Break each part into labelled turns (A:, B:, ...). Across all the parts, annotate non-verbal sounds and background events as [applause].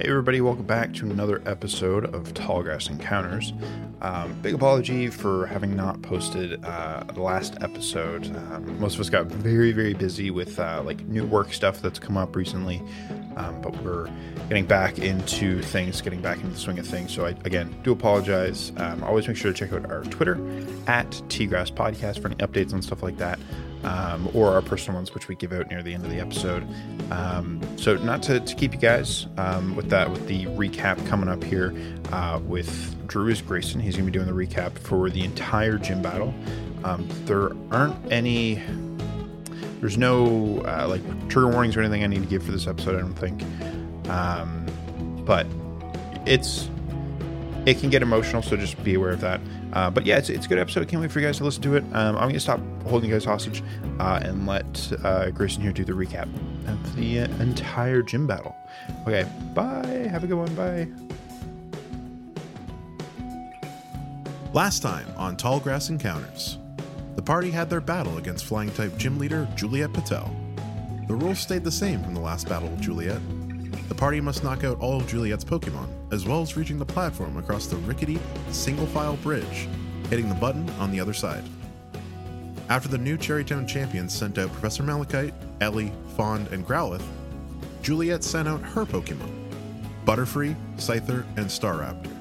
A: Hey, everybody, welcome back to another episode of Tallgrass Encounters. Um, big apology for having not posted uh, the last episode. Um, most of us got very, very busy with uh, like new work stuff that's come up recently, um, but we're getting back into things, getting back into the swing of things. So, I again do apologize. Um, always make sure to check out our Twitter at Tgrass Podcast for any updates on stuff like that um, or our personal ones, which we give out near the end of the episode. Um, so, not to, to, keep you guys um, with that, with the recap coming up here uh, with Drew is Grayson. He's going to be doing the recap for the entire gym battle. Um, there aren't any. There's no uh, like trigger warnings or anything I need to give for this episode. I don't think, um, but it's it can get emotional, so just be aware of that. Uh, but yeah, it's, it's a good episode. Can't wait for you guys to listen to it. Um, I'm going to stop holding you guys hostage uh, and let uh, Grayson here do the recap of the entire gym battle. Okay, bye. Have a good one. Bye.
B: Last time on Tallgrass Encounters, the party had their battle against flying type gym leader Juliet Patel. The rules stayed the same from the last battle with Juliet, the party must knock out all of Juliet's Pokemon, as well as reaching the platform across the rickety, single file bridge, hitting the button on the other side. After the new Cherrytown champions sent out Professor Malachite, Ellie, Fond, and Growlithe, Juliet sent out her Pokemon Butterfree, Scyther, and Staraptor.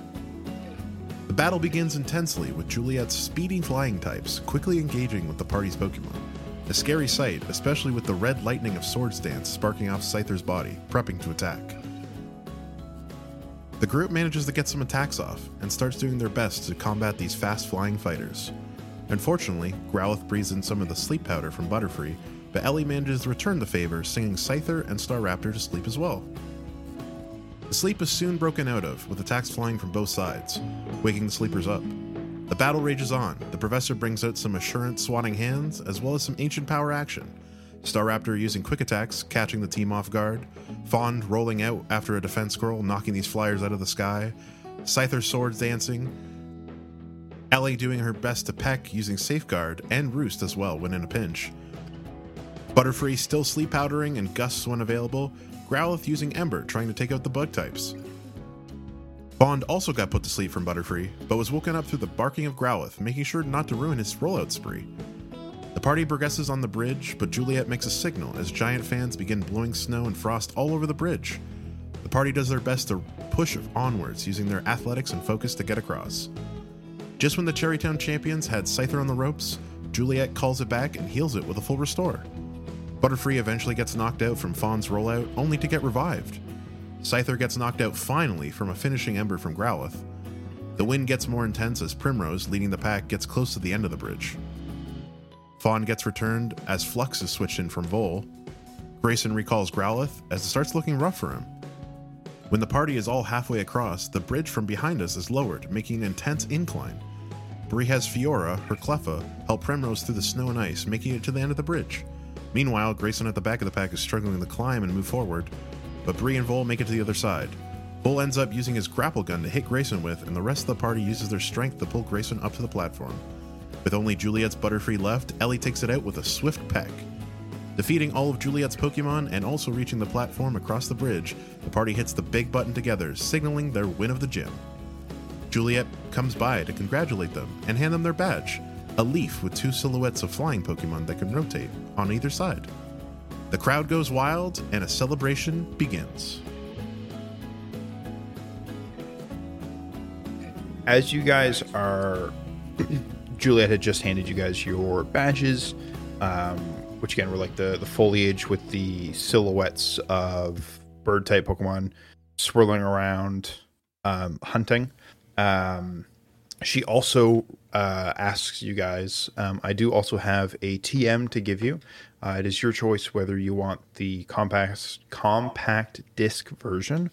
B: The battle begins intensely with Juliet's speedy flying types quickly engaging with the party's Pokemon. A scary sight, especially with the red lightning of Swords Dance sparking off Scyther's body, prepping to attack. The group manages to get some attacks off and starts doing their best to combat these fast flying fighters. Unfortunately, Growlithe breathes in some of the sleep powder from Butterfree, but Ellie manages to return the favor, singing Scyther and Staraptor to sleep as well. The sleep is soon broken out of, with attacks flying from both sides, waking the sleepers up. The battle rages on. The professor brings out some assurance swatting hands, as well as some ancient power action. Staraptor using quick attacks, catching the team off guard. Fond rolling out after a defense scroll, knocking these flyers out of the sky. Scyther swords dancing. Ellie doing her best to peck using Safeguard and Roost as well when in a pinch. Butterfree still sleep powdering and gusts when available. Growlithe using Ember trying to take out the bug types. Fond also got put to sleep from Butterfree, but was woken up through the barking of Growlithe, making sure not to ruin his rollout spree. The party progresses on the bridge, but Juliet makes a signal as giant fans begin blowing snow and frost all over the bridge. The party does their best to push onwards using their athletics and focus to get across. Just when the Cherrytown champions had Scyther on the ropes, Juliet calls it back and heals it with a full restore. Butterfree eventually gets knocked out from Fawn's rollout, only to get revived. Scyther gets knocked out finally from a finishing Ember from Growlithe. The wind gets more intense as Primrose, leading the pack, gets close to the end of the bridge. Fawn gets returned as Flux is switched in from Vol. Grayson recalls Growlithe as it starts looking rough for him. When the party is all halfway across, the bridge from behind us is lowered, making an intense incline. Bree has Fiora, her Cleffa, help Primrose through the snow and ice, making it to the end of the bridge. Meanwhile, Grayson at the back of the pack is struggling to climb and move forward, but Bree and Vol make it to the other side. Vol ends up using his grapple gun to hit Grayson with, and the rest of the party uses their strength to pull Grayson up to the platform. With only Juliet's Butterfree left, Ellie takes it out with a swift peck. Defeating all of Juliet's Pokemon and also reaching the platform across the bridge, the party hits the big button together, signaling their win of the gym. Juliet comes by to congratulate them and hand them their badge a leaf with two silhouettes of flying Pokemon that can rotate on either side. The crowd goes wild and a celebration begins.
A: As you guys are, [clears throat] Juliet had just handed you guys your badges, um, which again were like the, the foliage with the silhouettes of bird type Pokemon swirling around, um, hunting. Um, she also uh, asks you guys. Um, I do also have a TM to give you. Uh, it is your choice whether you want the compact compact disc version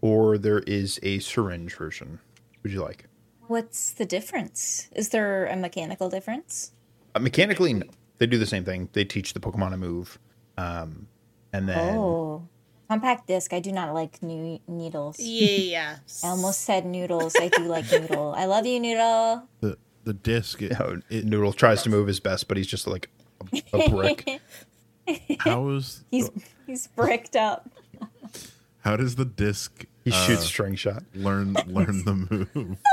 A: or there is a syringe version. Would you like?
C: What's the difference? Is there a mechanical difference?
A: Uh, mechanically, no. they do the same thing. They teach the Pokemon to move, um, and then
C: oh, compact disc. I do not like new needles.
D: Yeah,
C: I almost said noodles. I do like noodle. I love you, noodle.
B: The the disc. It, [laughs]
A: it, Noodle tries to move his best, but he's just like a, a brick. [laughs]
B: how is
C: he's he's bricked up.
B: How does the disc
A: He
B: Uh,
A: shoots string shot.
B: Learn learn the move. [laughs]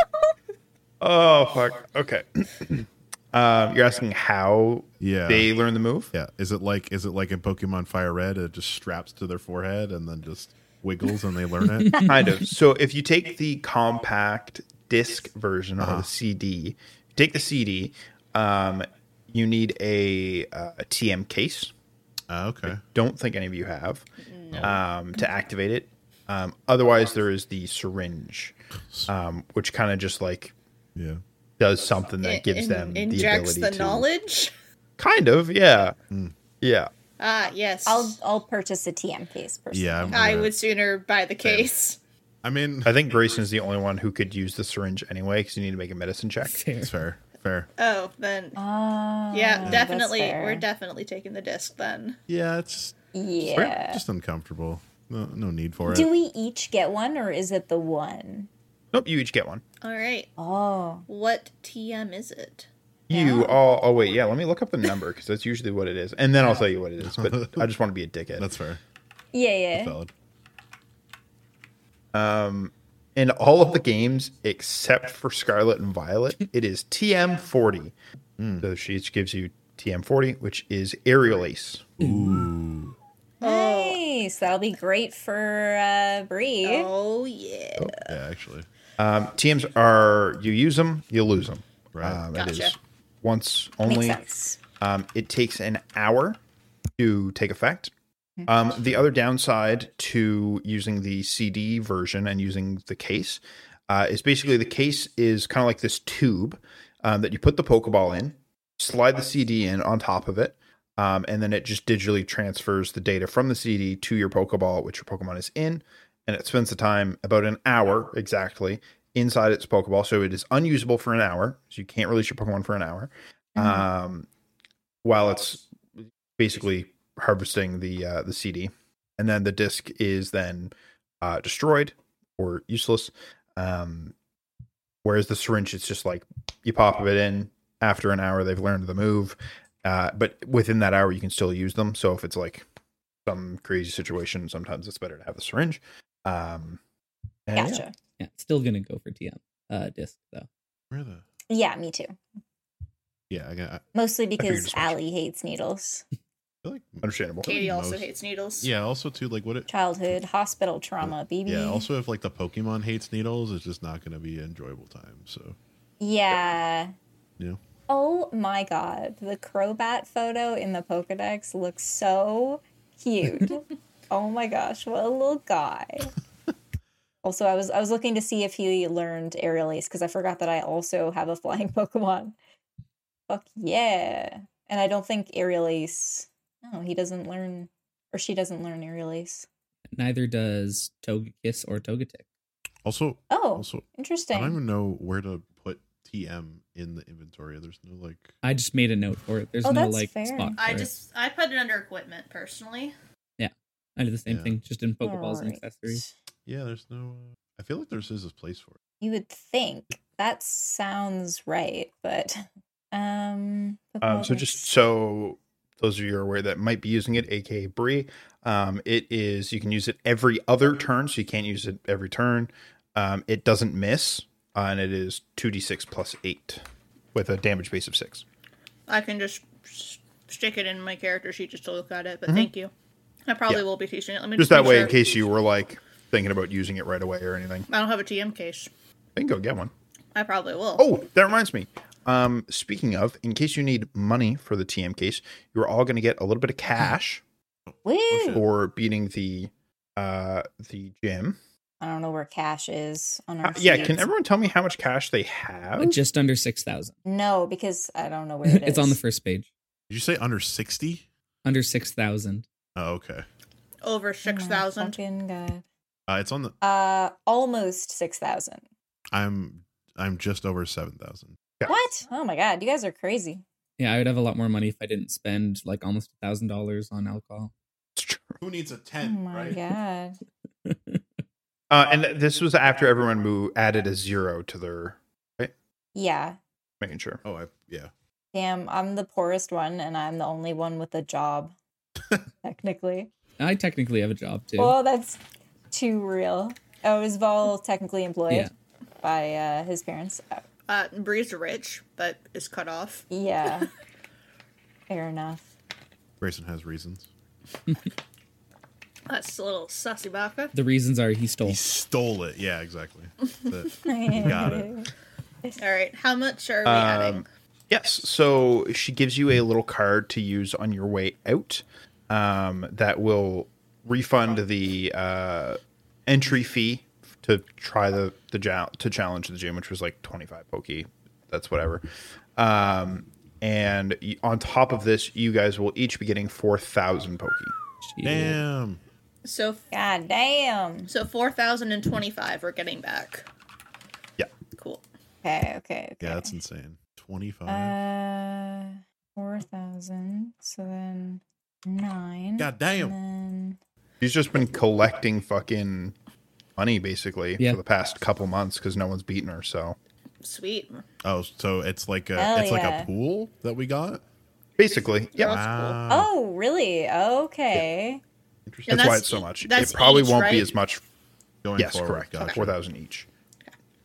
A: Oh fuck. Okay. [clears throat] um, you're asking how
B: Yeah.
A: they learn the move?
B: Yeah. Is it like is it like in Pokemon Fire Red? It just straps to their forehead and then just wiggles and they learn it. [laughs]
A: kind of. So if you take the compact disc version or
B: Uh-huh.
A: the CD, take the CD, um, you need a, uh, a TM case.
B: Ah, okay.
A: Don't think any of you have um, to activate it. Um, otherwise, there is the syringe, um, which kind of just like
B: Yeah.
A: does something that
D: In-
A: gives them the
D: injects
A: ability
D: the
A: to
D: knowledge.
A: kind of yeah yeah
D: Ah, yes.
C: I'll I'll purchase a TM case personally.
B: Yeah. I'm
D: I would sooner buy the case.
B: I mean,
A: I think Grayson's the only one who could use the syringe anyway because you need to make a medicine check.
E: Fair.
B: it's fair. Fair.
D: Oh, then
C: Ah,
D: yeah, definitely. We're definitely taking the disc then.
B: Yeah. It's
C: yeah.
B: just uncomfortable. No, no need for it.
C: Do we each get one, or is it the one?
A: Nope, you each get one.
D: All right.
C: Oh,
D: What TM is it?
A: You all. Oh wait, yeah. Let me look up the number because that's usually what it is, and then I'll tell you what it is. But I just want to be a dickhead. [laughs]
B: That's fair.
C: yeah, yeah.
B: Valid.
A: In all of the games except for Scarlet and Violet, it is TM40. So she each gives you TM40, which is Aerial Ace.
C: Nice. That'll be great for uh, Bree.
D: Oh yeah.
B: Yeah. Actually.
A: Um, TMs are you use them, you lose them.
B: Right.
A: Um, It is
D: Gotcha.
A: once
C: Makes
A: only.
C: sense.
A: Um, it takes an hour to take effect. Um, the other downside to using the CD version and using the case uh, is basically the case is kind of like this tube um, that you put the Pokeball in, slide the CD in on top of it, um, and then it just digitally transfers the data from the CD to your Pokeball, which your Pokemon is in, and it spends the time about an hour exactly inside its Pokeball. So it is unusable for an hour, so you can't release your Pokemon for an hour. Um, while it's basically harvesting the uh, the CD, and then the disc is then uh, destroyed or useless. Um, whereas the syringe, it's just like you pop it in after an hour, they've learned the move, uh, but within that hour, you can still use them. So if it's like some crazy situation, sometimes it's better to have the syringe. Um, and yeah.
C: Gotcha.
E: Yeah, still gonna go for TM uh disc though.
B: Where the?
C: Yeah. me too.
B: Yeah. I got. I
C: Mostly because
A: as.
C: Allie hates needles.
B: Feel like.
A: Understandable.
D: Katie also
B: most-
D: hates needles.
B: Yeah. Also, too, like what it.
C: Childhood hospital trauma, baby.
B: Yeah. Also, if like the Pokemon hates needles, it's just not going to be an enjoyable time. So.
C: Yeah.
B: Yeah.
C: Oh my god, the Crobat photo in the Pokedex looks so cute. [laughs] oh my gosh, what a little guy. [laughs] also, I was I was looking to see if he learned Aerial Ace because I forgot that I also have a flying [laughs] Pokemon. Fuck yeah! And I don't think Aerial Ace. No, he doesn't learn, or she doesn't learn Aerial
E: Neither does Togekiss or Togetic.
B: Also.
C: Oh,
B: Also.
C: Interesting.
B: I don't even know where to put TM in the inventory. There's no like.
E: I just made a note for it. There's
C: Oh,
E: no
C: that's
E: like
C: fair.
E: spot.
D: I
E: for it.
D: just I put it under equipment personally.
E: Yeah, I did the same
B: Yeah.
E: thing, just in Pokeballs and accessories.
B: Yeah. There's no. Uh, I feel like there's is a place for it.
C: You would think that sounds right, but [laughs] um.
A: Um, so just so those of you are aware that might be using it, aka Bree, um, it is you can use it every other turn, so you can't use it every turn. Um, it doesn't miss, uh, and it is two d six plus eight with a damage base of six.
D: I can just stick it in my character sheet just to look at it. But thank you. I probably
A: Mm-hmm. Yeah.
D: will be teaching it. Let me
A: Just
D: just,
A: that way,
D: sure.
A: in case you were like thinking about using it right away or anything,
D: I don't have a TM case.
A: I can go get one.
D: I probably will.
A: Oh, that reminds me. Um, speaking of, in case you need money for the TM case, you're all going to get a little bit of cash [gasps]
C: Woo!
A: for beating the uh the gym.
C: I don't know where cash is on our.
A: Uh, yeah, can everyone tell me how much cash they have?
E: Uh, just under six thousand.
C: No, because I don't know [laughs] where it is.
E: it's on the first page.
B: Did you say under sixty?
E: Under six thousand.
B: Oh, okay.
D: Over six thousand.
C: my
D: thousand.
C: God.
B: Uh, it's on the.
C: Uh, almost six thousand.
B: I'm. I'm just over seven thousand.
A: Yeah.
C: What? Oh my God, you guys are crazy.
E: Yeah, I would have a lot more money if I didn't spend like almost a thousand dollars on alcohol.
B: Who needs a
C: Oh
B: ten?
C: my God. [laughs]
A: Uh, and this was after everyone moved, added a zero to their right.
C: Yeah.
A: making sure.
B: Oh, I yeah.
C: Damn, I'm the poorest one, and I'm the only one with a job. [laughs] technically.
E: I technically have a job too.
C: Oh, that's too real. Oh, is Vol technically employed
E: Yeah.
C: by uh, his parents? Uh,
D: Bree's rich, but is cut off.
C: yeah. [laughs] Fair enough.
B: Grayson has reasons.
D: That's a little sussy baka.
E: The reasons are he stole.
B: He stole it. Yeah, exactly. [laughs] It. Got it.
D: All right, how much are we
A: Um,
D: adding?
A: Yes. So she gives you a little card to use on your way out um, that will refund the uh, entry fee to try the the ja- to challenge the gym, which was like twenty five pokey. That's whatever. Um, and on top of this, you guys will each be getting four thousand pokey.
B: Damn.
D: So,
C: God damn.
D: so four thousand and twenty-five we're getting back.
A: Yeah.
D: Cool.
C: Okay, okay, okay.
B: Yeah, that's insane. 25.
C: Uh, four thousand. So then nine.
B: God damn.
C: And then
A: She's just been collecting fucking money basically
E: Yeah.
A: for the past couple months because no one's beaten her. So
D: Sweet.
B: Oh, so it's like a
C: Hell
B: it's like a pool that we got.
A: basically, yeah.
D: That's cool.
B: Wow.
C: Oh, really? Okay.
A: Interesting.
D: And
A: That's why it's so much. It probably
D: each,
A: won't be as much.
B: Going
A: Yes,
B: forward,
A: correct.
B: gotcha.
A: Four thousand each.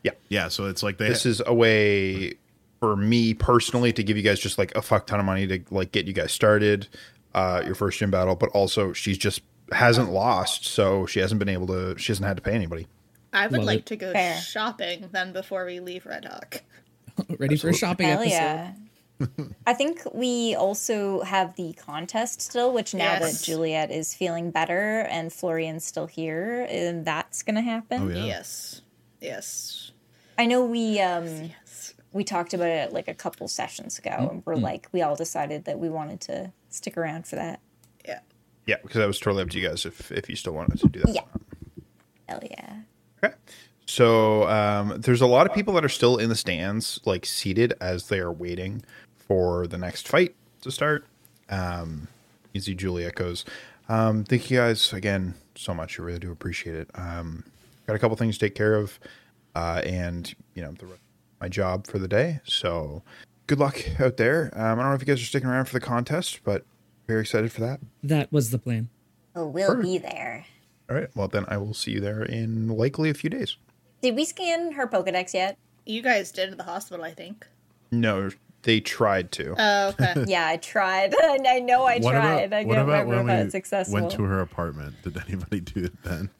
B: Yeah, Yeah. so it's like they
A: This is a way for me personally to give you guys just like a fuck ton of money to like get you guys started, uh, your first gym battle. But also, she's just hasn't lost, so she hasn't been able to. She hasn't had to pay anybody.
D: I would
E: Love
D: like
E: it.
D: to go
C: Fair.
D: shopping then before we leave Red Hawk. [laughs]
E: Ready for a shopping
C: Hell
E: episode.
C: yeah. [laughs] I think we also have the contest still, which now
D: Yes.
C: that Juliet is feeling better and Florian's still here, and that's gonna happen.
B: Oh yeah.
D: Yes. Yes.
C: I know we um
D: Yes.
C: we talked about it like a couple sessions ago, and
E: Mm-hmm.
C: we're like we all decided that we wanted to stick around for that.
D: Yeah.
A: Because that was totally up to you guys if if you still wanted to do that.
C: Yeah. Hell yeah.
A: Okay. So um, there's a lot of people that are still in the stands, like seated as they are waiting for the next fight to start. Um, see Juliet goes, um, thank you guys again so much. I really do appreciate it. Um, got a couple things to take care of, uh, and you know the, my job for the day. So good luck out there. Um, I don't know if you guys are sticking around for the contest, but very excited for that.
E: That was the plan.
C: Oh, we'll be there.
A: All right. Well, then I will see you there in likely a few days.
C: Did we scan her Pokedex yet?
D: You guys did at the hospital, I think.
A: No, they tried to.
D: Oh, okay. [laughs]
C: yeah, I tried. [laughs] I know I
B: What
C: tried.
B: about,
C: I
B: what
C: can't
B: about
C: remember
B: when
C: if I
B: we
C: was successful.
B: went to her apartment? Did anybody do it then?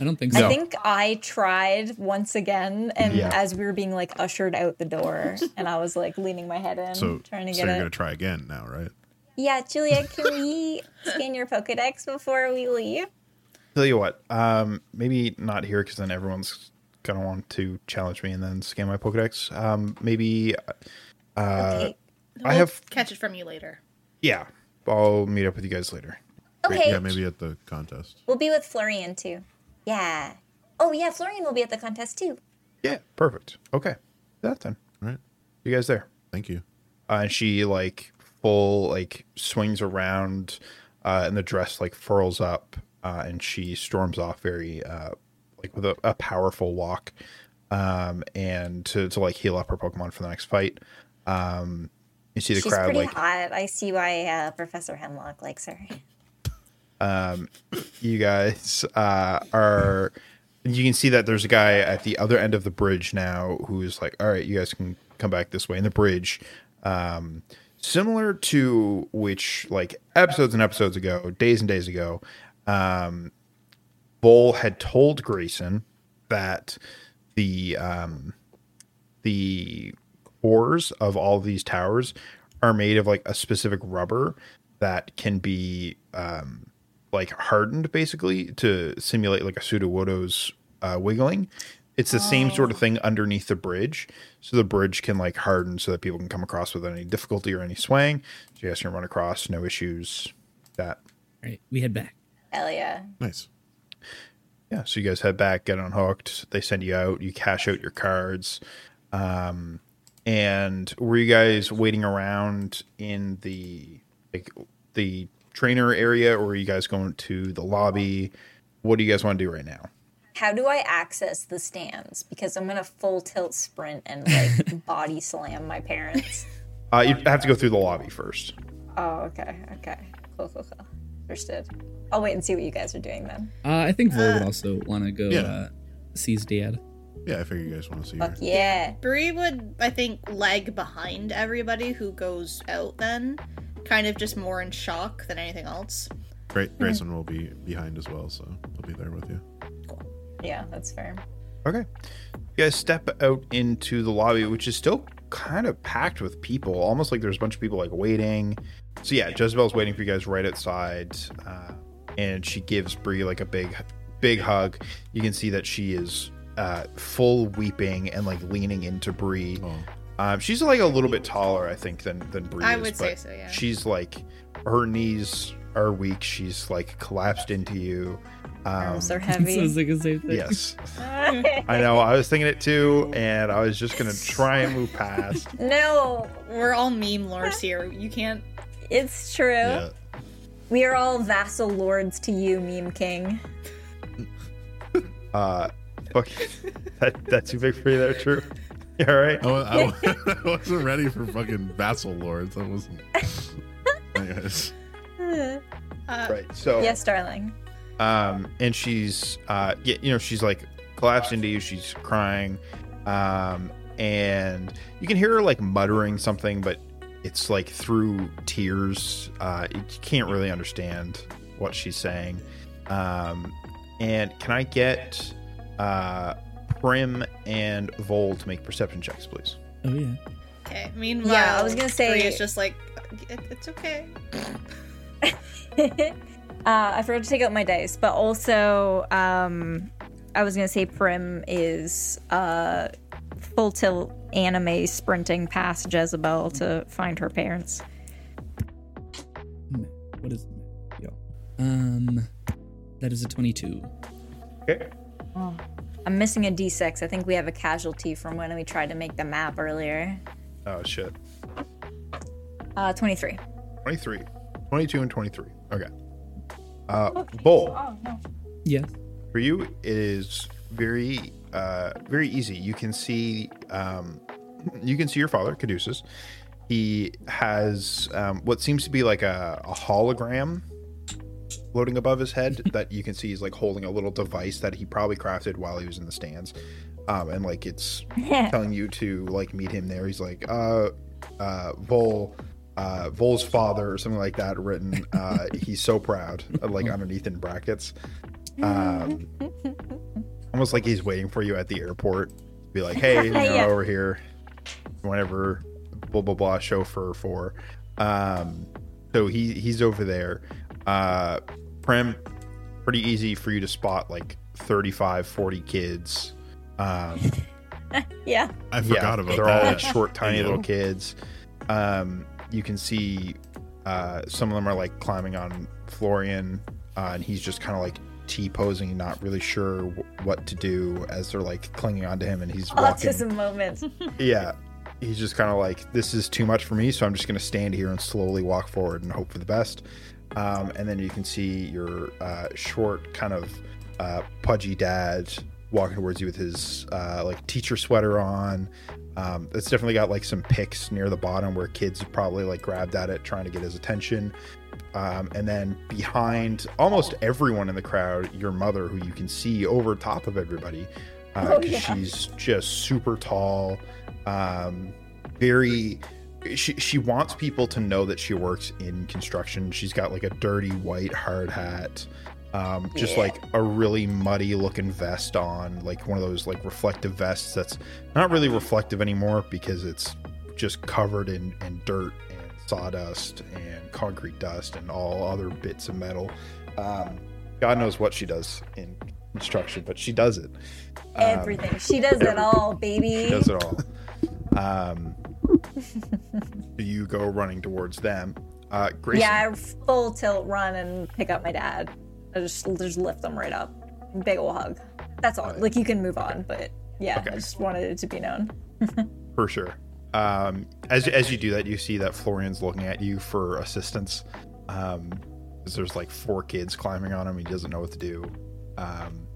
E: I don't think so.
C: I think I tried once again, and
A: Yeah.
C: as we were being like ushered out the door, [laughs] and I was like leaning my head in,
B: So,
C: trying to
B: so
C: get
B: you're
C: it.
B: gonna try again now, right?
C: Yeah, Julia, can we scan your Pokedex before we leave?
A: Tell you what, um, maybe not here because then everyone's gonna want to challenge me and then scan my Pokedex. Um, maybe,
C: okay.
A: I
D: We'll
A: have,
D: catch it from you later.
A: yeah. I'll meet up with you guys later.
C: Okay.
B: Yeah, maybe at the contest.
C: We'll be with Florian too. Yeah. Oh yeah, Florian will be at the contest too.
A: Yeah, perfect. Okay, that then.
B: All right.
A: You guys there.
B: Thank you.
A: Uh, and she like full like swings around, uh, and the dress like furls up, uh, and she storms off very uh, like with a, a powerful walk, um, and to to like heal up her Pokemon for the next fight. Um, you see the
C: She's
A: crowd
C: pretty
A: like
C: hot. I see why uh, Professor Hemlock likes her.
A: you guys uh, are you can see that there's a guy at the other end of the bridge now who's like all right you guys can come back this way and the bridge um, similar to which like episodes and episodes ago days and days ago um, Bull had told Grayson that the um, the cores of all these towers are made of like a specific rubber that can be um, like hardened basically to simulate like a pseudo uh, wiggling. It's the same sort of thing underneath the bridge, so the bridge can like harden so that people can come across without any difficulty or any swaying. So you guys can run across, no issues. That
E: All right, we head back.
C: Hell yeah.
B: Nice.
A: yeah. So you guys head back, get unhooked. They send you out. You cash out your cards. Um, and were you guys waiting around in the like the trainer area, or are you guys going to the lobby? What do you guys want to do right now?
C: How do I access the stands? Because I'm gonna full tilt sprint and like [laughs] body slam my parents.
A: Uh, you have to go through the lobby first.
C: Oh, okay, okay. Cool, cool, cool. Understood. I'll wait and see what you guys are doing then.
E: Uh, I think Vol would also want to go
B: Yeah.
E: uh, see his dad.
B: Yeah, I figure you guys want to see her.
C: Fuck yeah.
D: Bree would, I think, lag behind everybody who goes out then, kind of just more in shock than anything else.
B: Gra- Grayson will be behind as well, so he'll be there with you.
C: Yeah, that's fair.
A: Okay. You guys step out into the lobby, which is still kind of packed with people, almost like there's a bunch of people like waiting. So yeah, Jezebel's waiting for you guys right outside, uh, and she gives Bree like a big, big hug. You can see that she is uh, full weeping and like leaning into Bree.
B: Oh,
A: Um, she's like a little bit taller, I think, than than Bree
D: I
A: is,
D: would say
A: but
D: so, yeah.
A: She's like her knees are weak. She's like collapsed into you. Um,
C: Arms are
E: so
C: heavy.
E: it's like the same thing.
A: yes. [laughs] I know. I was thinking it too, and I was just gonna try and move past. [laughs]
C: no,
D: We're all meme lords here. You can't.
C: it's true.
B: yeah.
C: We are all vassal lords to you, Meme King.
A: Uh, fuck, that that's too big for you, there, true. You all right?
B: I, I, [laughs] I wasn't ready for fucking vassal lords. I wasn't. Anyways,
D: Uh,
A: Right. So
C: Yes, darling.
A: um, and she's uh, you know, she's like collapsed into you. She's crying, um, and you can hear her like muttering something, but it's like through tears. Uh, you can't really understand what she's saying. Um, and can I get uh, Prim and Vol to make perception checks, please?
E: Oh yeah.
D: Okay. Meanwhile,
C: Yeah, I was gonna say-
D: it's just like, it's okay. [laughs]
C: uh, I forgot to take out my dice, but also, um, I was gonna say Prim is uh, full tilt anime sprinting past Jezebel to find her parents.
E: Hmm, What is yo? Um, that is a twenty-two.
A: Okay.
C: I'm missing a d6. I think we have a casualty from when we tried to make the map earlier.
A: Oh shit.
C: Uh, 23.
A: 23. 22 and 23. Okay. Uh, Vol.
C: Oh, no.
E: Yes.
A: For you, it is very, uh, very easy. You can see, um, you can see your father, Caduceus. He has um, what seems to be like a, a hologram floating above his head [laughs] that you can see he's like holding a little device that he probably crafted while he was in the stands. Um, and like it's [laughs] telling you to like meet him there. He's like, uh, uh, Vol, uh, Vol's father or something like that written. Uh, [laughs] he's so proud, uh, like underneath in brackets. Um, [laughs] almost like he's waiting for you at the airport. Be like, hey, you [laughs] know,
C: Yeah.
A: over here, whenever blah blah blah chauffeur for. Um, so he he's over there. Uh, Prim, pretty easy for you to spot like 35, 40 kids. Um,
C: Yeah.
B: I forgot about
A: they're
B: that.
A: all short, tiny little kids. Um, you can see uh, some of them are like climbing on Florian, uh, and he's just kind of like T posing, not really sure w- what to do as they're like clinging onto him, and he's walking.
C: Autism moments. [laughs]
A: Yeah, he's just kind of like, this is too much for me, so I'm just going to stand here and slowly walk forward and hope for the best. Um, and then you can see your uh, short, kind of uh, pudgy dad walking towards you with his uh, like teacher sweater on. Um, it's definitely got like some pics near the bottom where kids probably like grabbed at it trying to get his attention. Um, and then behind almost everyone in the crowd, your mother, who you can see over top of everybody, because
C: Oh, yeah.
A: she's just super tall, um, very. She she wants people to know that she works in construction. She's got like a dirty white hard hat, um, just
C: Yeah.
A: like a really muddy looking vest on, like one of those like reflective vests that's not really reflective anymore because it's just covered in, in dirt and sawdust and concrete dust and all other bits of metal. Um, God knows what she does in construction, but she does it. Um,
C: Everything. She does it all, baby. [laughs]
A: She does it all. Um, [laughs] you go running towards them. Uh, Grayson,
C: Yeah, I full tilt run and pick up my dad. I just just lift them right up. Big ol' hug. That's all. Like you can move on, but yeah,
A: Okay.
C: I just wanted it to be known. [laughs]
A: for sure. Um, as as you do that, you see that Florian's looking at you for assistance. Um, there's like four kids climbing on him. He doesn't know what to do. Um,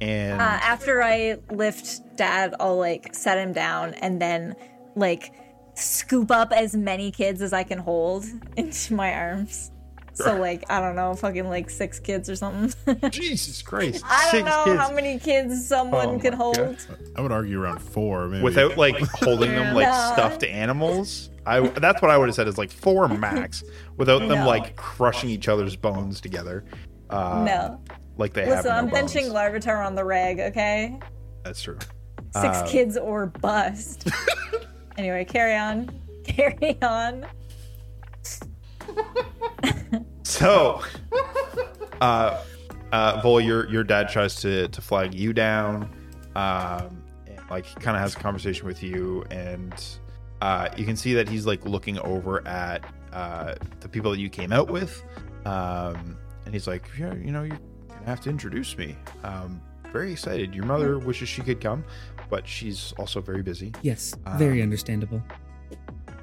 A: and
C: Uh, after I lift dad, I'll like set him down and then like scoop up as many kids as I can hold [laughs] into my arms. [laughs] So like I don't know, fucking like six kids or something. [laughs]
A: Jesus Christ.
C: I don't
A: Six
C: know
A: kids.
C: how many kids someone
A: Oh
C: could hold.
A: God.
B: I would argue around four, maybe.
A: Without like holding them like
C: No.
A: stuffed animals. I that's what I would have said is like four max. Without them
C: No.
A: like crushing each other's bones together. Uh,
C: no.
A: Like they have
C: Listen,
A: no
C: I'm benching Larvitar on the reg, okay?
A: That's true.
C: Six
A: Uh,
C: kids or bust. [laughs] anyway, carry on. Carry on.
A: So, uh, uh, Vol, your your dad tries to to flag you down, um, and like he kind of has a conversation with you, and uh, you can see that he's like looking over at uh, the people that you came out with, um, and he's like, yeah, you know, you're gonna have to introduce me. Um, very excited. Your mother wishes she could come, but she's also very busy.
E: Yes, very
A: Um,
E: understandable.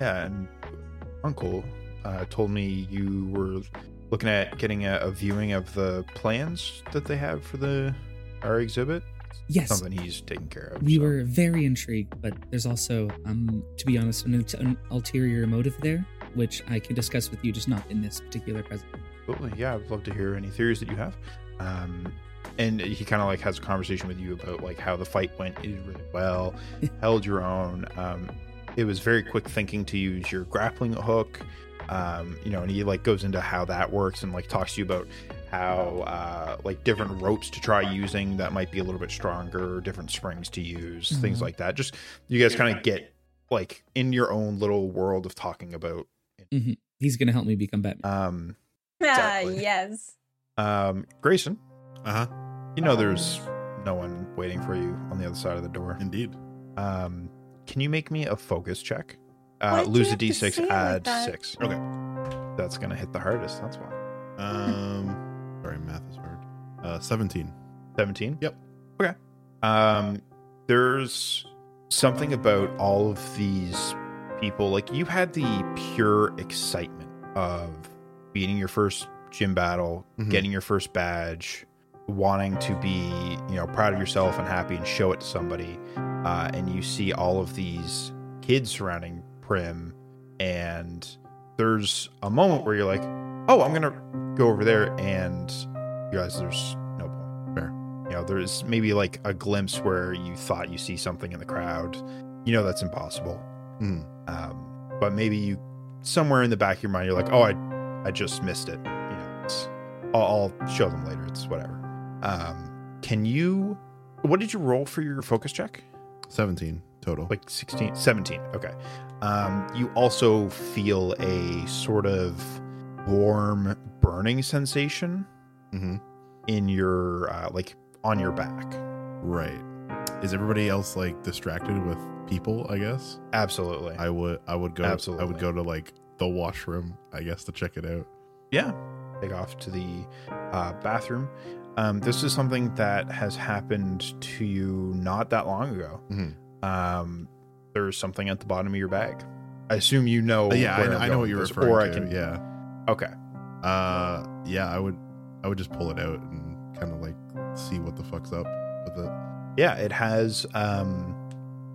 A: Yeah, and Uncle uh, told me you were looking at getting a, a viewing of the plans that they have for the our exhibit.
E: Yes,
A: Something he's taking care of.
E: we
A: so-
E: were very intrigued, but there's also, um, to be honest, an, an ulterior motive there, which I can discuss with you, just not in this particular present.
A: Absolutely, yeah. I'd love to hear any theories that you have. Um, and he kind of like has a conversation with you about like how the fight went. Did really well, [laughs] held your own. Um, it was very quick thinking to use your grappling hook. Um, you know, and he like goes into how that works and like talks to you about how uh, like different ropes to try using that might be a little bit stronger, different springs to use, things
E: Mhm.
A: like that. Just you guys kind of get like in your own little world of talking about.
E: Mm-hmm. He's going to help me become Batman.
A: Um, [laughs]
C: Ah,
A: Exactly.
C: yes.
A: um, Grayson,
B: Uh huh.
A: You know, there's no one waiting for you on the other side of the door.
B: Indeed.
A: Um, can you make me a focus check? Uh, lose a
C: have to
A: d6,
C: say like
A: add six.
B: Okay.
A: That's gonna hit the hardest. That's why.
B: Um. sorry, math is hard. Uh, seventeen.
A: 17.
B: Yep.
A: Okay. Um, there's something about all of these people. Like you had the pure excitement of beating your first gym battle,
B: Mhm.
A: getting your first badge, wanting to be, you know, proud of yourself and happy and show it to somebody. Uh, and you see all of these kids surrounding Prim, and there's a moment where you're like, "Oh, I'm gonna go over there," and you realize there's no point.
B: Fair.
A: You know, there's maybe like a glimpse where you thought you see something in the crowd. You know that's impossible.
B: Mm.
A: Um, but maybe you somewhere in the back of your mind you're like, oh, I I just missed it. You know, it's, I'll, I'll show them later. It's whatever. Um, can you? What did you roll for your focus check?
B: Seventeen total.
A: Like 16, 17. Okay. Um, you also feel a sort of warm burning sensation
B: hmm
A: in your uh, like on your back.
B: Right. Is everybody else like distracted with people? I guess.
A: Absolutely.
B: I would. I would go.
A: Absolutely.
B: I would go to like the washroom. I guess to check it out.
A: yeah take off to the uh, bathroom um, this is something that has happened to you not that long ago
B: Mhm.
A: Um, there's something at the bottom of your bag i assume you know
B: Uh, yeah, I,
A: where
B: know-
A: I'm
B: I know what you're referring
A: or
B: to.
A: i can
B: Yeah.
A: okay
B: Uh. Yeah. I would. I would just pull it out and kind of like see what the fuck's up with it.
A: yeah it has um,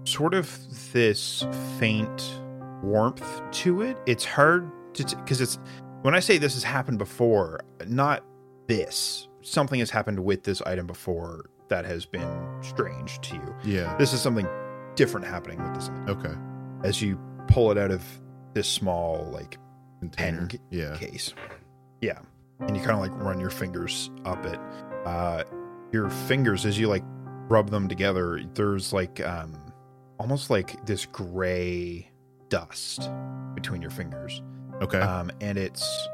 A: sort of this faint warmth to it it's hard to because it's when i say this has happened before not this something has happened with this item before that has been strange to you
B: Yeah.
A: this is something different happening with this.
B: Okay.
A: as you pull it out of this small like
B: Container.
A: Pen-
B: Yeah.
A: case yeah and you kind of like run your fingers up it uh your fingers as you like rub them together there's like um almost like this gray dust between your fingers
B: Okay.
A: um, and it's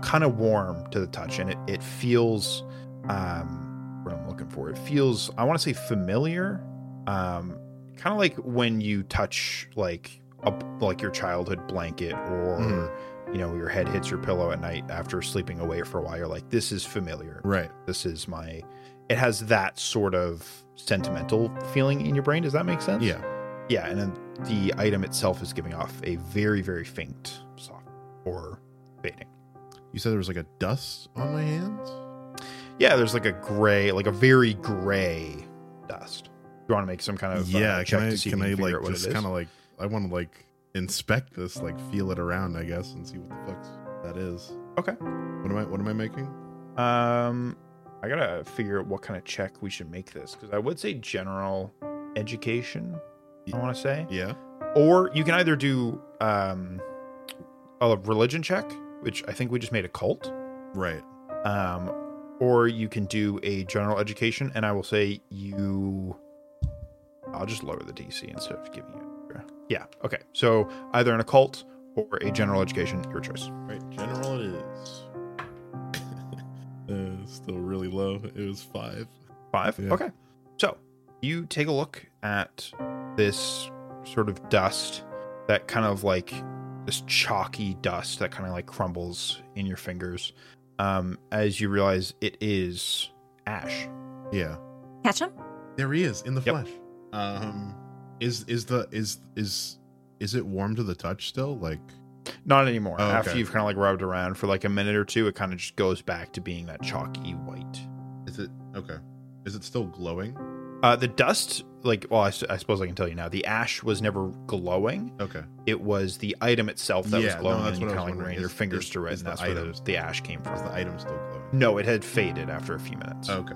A: kind of warm to the touch, and it it feels um, what I'm looking for. It feels I want to say familiar, um, kind of like when you touch like a like your childhood blanket, or
B: Mhm.
A: you know your head hits your pillow at night after sleeping away for a while. You're like, this is familiar.
B: right.
A: This is my. It has that sort of sentimental feeling in your brain. Does that make sense?
B: Yeah.
A: Yeah, and then the item itself is giving off a very, very faint soft or fading.
B: You said there was like a dust on my hands.
A: Yeah, there's like a gray, like a very gray dust. You want to make some kind of uh,
B: yeah.
A: check
B: Can I? Can
A: you
B: I like
A: out what it
B: just kind of like? I want to like inspect this, like feel it around, I guess, and see what the fuck that is.
A: Okay.
B: What am I? What am I making?
A: Um, I gotta figure out what kind of check we should make this because I would say general education. I want to say,
B: Yeah.
A: or you can either do um a religion check, which I think we just made a cult.
B: Right.
A: Um, or you can do a general education, and I will say you. I'll just lower the DC instead of giving you. Yeah. Okay. So either an occult or a general education, your choice.
B: Right. General it is. [laughs] uh, still really low. It was five.
A: Five.
B: Yeah.
A: Okay. So you take a look at this sort of dust that kind of like this chalky dust that kind of like crumbles in your fingers um, as you realize it is ash.
B: Yeah.
C: Catch him?
B: There he is in the
A: Yep.
B: flesh. Um, is is the is is is it warm to the touch still? Like,
A: Not anymore.
B: Oh,
A: After you've kind of like rubbed around for like a minute or two, it kind of just goes back to being that chalky white.
B: is it okay? Is it still glowing?
A: Uh, the dust, like, well, I, I, suppose I can tell you now. The ash was never glowing.
B: Okay.
A: It was the item itself that was
B: Yeah, no,
A: glowing,
B: that's
A: and
B: what I
A: kind
B: was
A: of like your fingers
B: is-
A: through it, and that's where
B: item-
A: the, the ash came from.
B: Is the item still glowing?
A: No, it had faded after a few minutes.
B: Okay.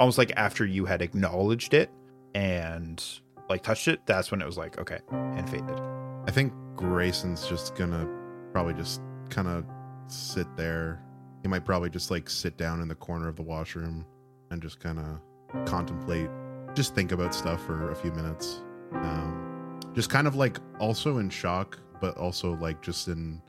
A: Almost like after you had acknowledged it and like touched it, that's when it was like, okay, and faded.
B: I think Grayson's just gonna probably just kind of sit there. He might probably just like sit down in the corner of the washroom and just kind of contemplate, just think about stuff for a few minutes. Um, just kind of like also in shock, but also like just in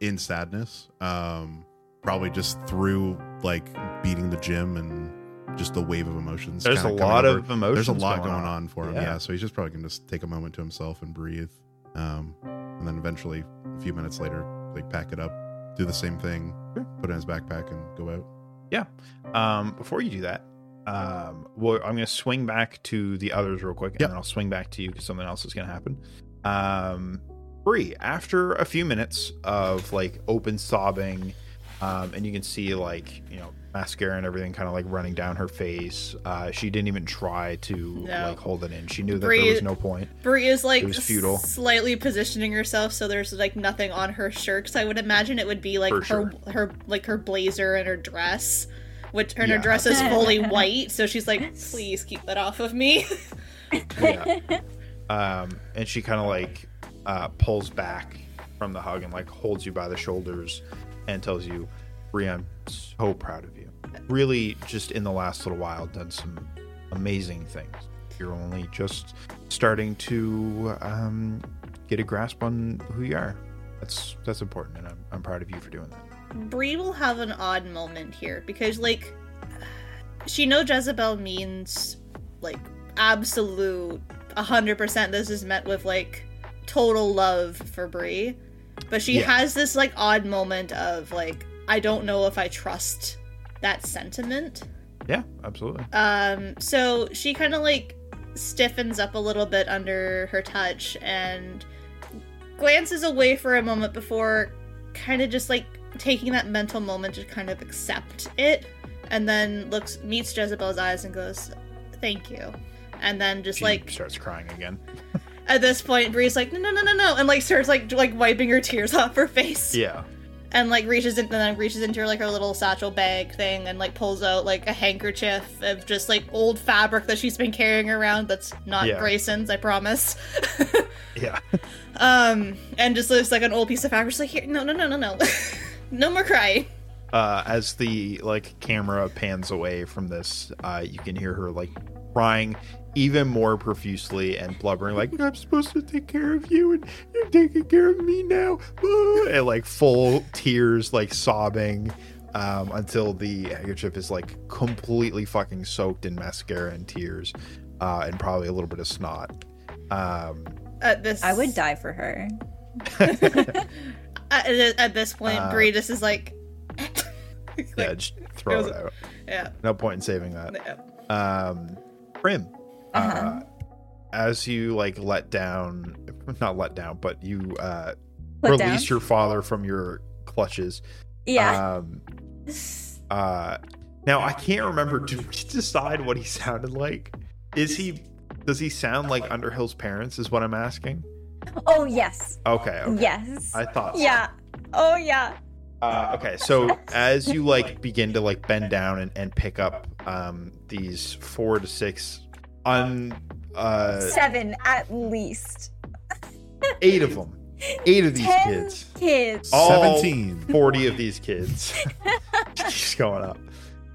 B: in sadness. Um, probably just through like beating the gym and just the wave of emotions.
A: There's a lot
B: over.
A: of emotions.
B: There's a lot
A: going,
B: going on for him.
A: Yeah.
B: Yeah. so he's just probably gonna just take a moment to himself and breathe, um, and then eventually, a few minutes later, like pack it up, do the same thing,
A: Sure.
B: put it in his backpack, and go out. Yeah.
A: Um, before you do that, um, well, I'm going to swing back to the others real quick, and
B: Yep.
A: then I'll swing back to you because something else is going to happen. Um, Bree, after a few minutes of like open sobbing, um, and you can see like you know mascara and everything kind of like running down her face. Uh, she didn't even try to
D: No.
A: like hold it in. She knew that
D: Bree-
A: there was no point.
D: Bree is like
A: It was futile.
D: slightly positioning herself so there's like nothing on her shirt. Because I would imagine it would be like
A: For
D: her
A: sure.
D: her like her blazer and her dress, which and her dress is fully [laughs] white. So she's like, please keep that off of me. [laughs]
A: Yeah. um, and she kind of like uh, pulls back from the hug and like holds you by the shoulders and tells you, Bree, I'm so proud of you. Really, just in the last little while, done some amazing things. You're only just starting to um, get a grasp on who you are. That's that's important, and I'm, I'm proud of you for doing that.
D: Bree will have an odd moment here because like she know Jezebel means like absolute 100% this is met with like total love for Bree. But she
A: Yeah.
D: has this like odd moment of like I don't know if I trust that sentiment.
A: Yeah, absolutely.
D: Um, so she kind of like stiffens up a little bit under her touch and glances away for a moment before kind of just like taking that mental moment to kind of accept it and then looks meets Jezebel's eyes and goes, "Thank you." And then just
A: She
D: like
A: starts crying again. [laughs]
D: at this point Bree's like, "No, no, no, no, no." And like starts like like wiping her tears [laughs] off her face
A: Yeah.
D: And like reaches in and then reaches into her, like her little satchel bag thing and like pulls out like a handkerchief of just like old fabric that she's been carrying around that's not
A: Yeah.
D: Grayson's, I promise. [laughs]
A: Yeah.
D: um and just looks like an old piece of fabric. She's like, here, no, no, no, no, no, [laughs] no more crying.
A: uh, as the like camera pans away from this, uh, you can hear her like crying even more profusely and blubbering like I'm supposed to take care of you and you're taking care of me now, Ah," [laughs] and like full tears, like sobbing. Um, until the handkerchief is like completely fucking soaked in mascara and tears, uh, and probably a little bit of snot. Um,
D: At this,
C: I would die for her. [laughs]
D: At, at this point,
A: Uh,
D: Bree just is like, [laughs]
A: yeah, just throw
D: goes-
A: it out.
D: yeah,
A: No point in saving that.
D: yeah.
A: um prim uh
C: Uh-huh.
A: as you like let down not let down but you uh
C: Put
A: release
C: down.
A: your father from your clutches
C: Yeah.
A: um uh now i can't remember did we decide what he sounded like is he does he sound like underhill's parents is what i'm asking
C: oh yes.
A: okay, okay.
C: Yes.
A: i thought so.
C: Yeah. Oh yeah.
A: Uh, okay, so as you like begin to like bend down and, and pick up um, these four to six un uh,
C: Seven at least.
A: eight of them, eight of these
C: Ten
A: kids,
C: kids.
A: all
B: 17.
A: 40 of these kids [laughs] keeps going up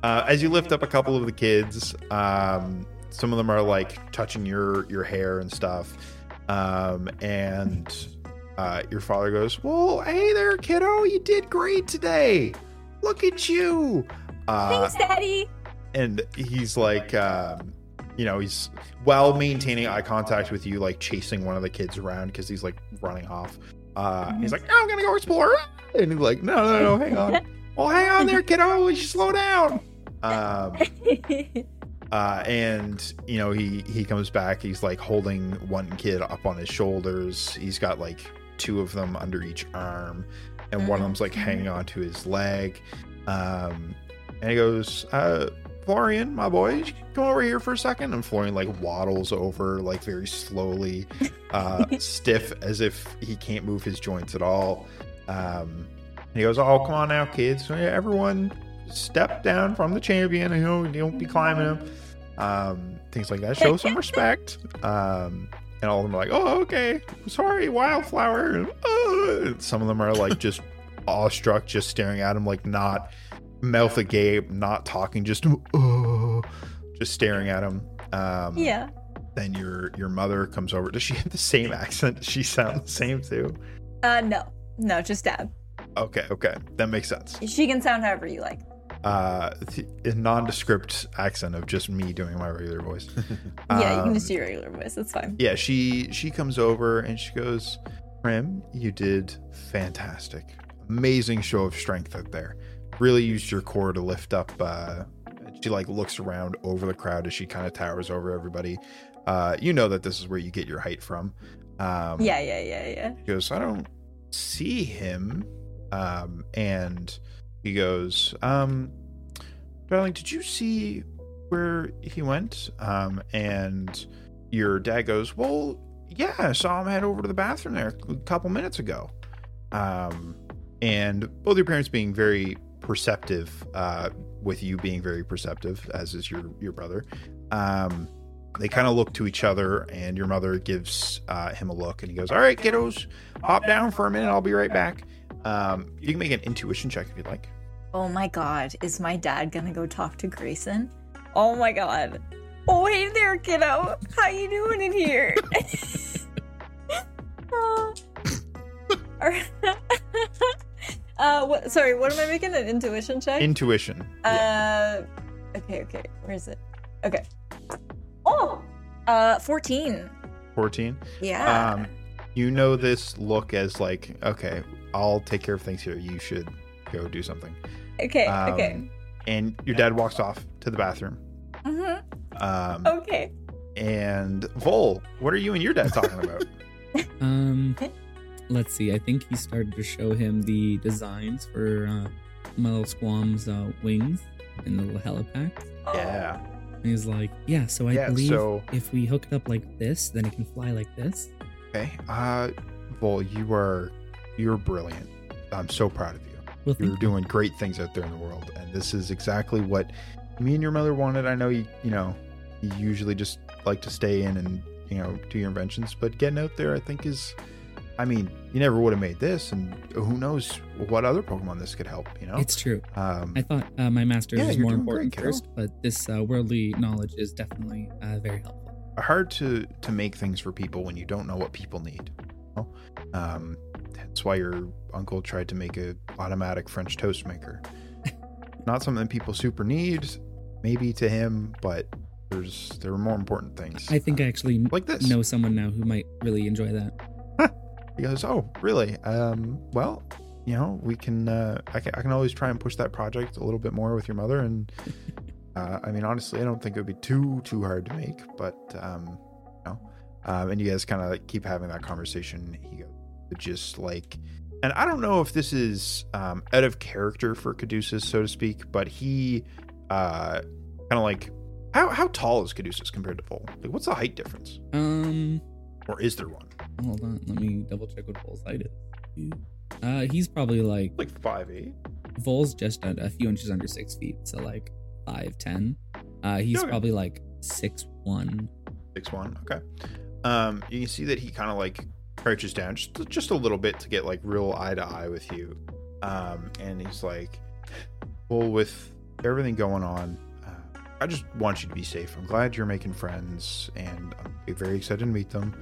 A: uh, as you lift up a couple of the kids um, some of them are like touching your your hair and stuff um, and uh, your father goes well hey there kiddo you did great today look at you uh,
C: Thanks, Daddy.
A: and he's like um, you know he's while maintaining eye contact with you like chasing one of the kids around because he's like running off uh, he's like i'm gonna go explore. And he's like no no no hang on. [laughs] Well hang on there kiddo. You should slow down? Um, [laughs] uh, and you know he he comes back. He's like holding one kid up on his shoulders. He's got like two of them under each arm and one of them's like hanging onto his leg. Um, and he goes uh, florian my boy. Come over here for a second. And florian like waddles over like very slowly uh, [laughs] stiff as if he can't move his joints at all. Um, he goes oh come on now kids. Everyone step down from the champion. You know you don't be climbing him. Um, things like that. Show some [laughs] respect. Um, and all of them are like, "Oh, okay, sorry, wildflower." And, "Oh," and some of them are like just [laughs] awestruck, just staring at him, like not mouth agape, not talking, just oh, just staring at him. Um,
C: yeah.
A: Then your your mother comes over. Does she have the same accent? Does she sound the same too?
C: Uh, no. No, just Dad.
A: Okay, okay, that makes sense.
C: She can sound however you like.
A: Uh, a nondescript accent of just me doing my regular voice. [laughs]
C: Yeah, you
A: Um,
C: can just do your regular voice. That's fine.
A: yeah she she comes over and she goes prim you did fantastic amazing show of strength out there really used your core to lift up uh she like looks around over the crowd as she kind of towers over everybody. Uh you know that this is where you get your height from. Um
C: Yeah, yeah, yeah, yeah.
A: he goes i don't see him. Um and he goes um darling did you see where he went? Um and your dad goes well yeah i saw him head over to the bathroom there a couple minutes ago. Um and both your parents being very perceptive uh with you being very perceptive as is your your brother um they kind of look to each other and your mother gives uh, him a look and he goes all right kiddos hop down for a minute i'll be right back um you can make an intuition check if you'd like
C: Oh my god, is my dad gonna go talk to Grayson? Oh my god. Oh hey there, kiddo. How you doing in here? [laughs] [laughs] [laughs] Oh. Uh, what? Sorry, what am I making? An intuition check?
A: intuition
C: uh, okay, okay. Where is it? Okay. Oh, uh, fourteen.
A: 14
C: Yeah.
A: um you know this look as like okay i'll take care of things here you should go do something
C: okay.
A: um,
C: okay.
A: and your dad walks off to the bathroom
C: hmm
A: um
C: Okay.
A: and vol what are you and your dad talking about [laughs]
E: Um, let's see. I think he started to show him the designs for uh, my little squam's uh, wings and the little helipack.
A: yeah
E: And he's like, "Yeah, so I
A: Yeah,
E: believe
A: so-
E: if we hook it up like this, then it can fly like this."
A: okay uh vol you are you're brilliant i'm so proud of you
E: Well,
A: you're
E: thank
A: doing great things out there in the world and this is exactly what me and your mother wanted i know you you know you usually just like to stay in and you know do your inventions but getting out there i think is i mean you never would have made this and who knows what other pokemon this could help you know
E: it's true.
A: um
E: I thought uh, my master's
A: Yeah,
E: was more important
A: great,
E: first, but this uh, worldly knowledge is definitely uh, very helpful.
A: hard to to make things for people when you don't know what people need you know? um that's why your uncle tried to make a automatic french toast maker [laughs] not something people super need maybe to him but there's there are more important things
E: I think I actually
A: like this
E: know someone now who might really enjoy that.
A: He goes oh really? Um well you know we can uh I can, I can always try and push that project a little bit more with your mother. And [laughs] uh i mean honestly i don't think it would be too too hard to make but um you know um and you guys kind of like keep having that conversation. He goes just like and i don't know if this is um out of character for caduceus so to speak but he uh kind of like how how tall is caduceus compared to Vol? like what's the height difference?
E: Um,
A: or is there one
E: hold on, let me double check what Vol's height is. Uh, he's probably like
A: Like five eight.
E: Vol's just a, a few inches under six feet, so like five ten. Uh, he's
A: Okay.
E: probably like six one.
A: Six one. Okay. Um, you can see that he kind of like crouches down just just a little bit to get like real eye to eye with you. Um, and he's like, "Well, with everything going on, uh, I just want you to be safe. I'm glad you're making friends, and I'm very excited to meet them.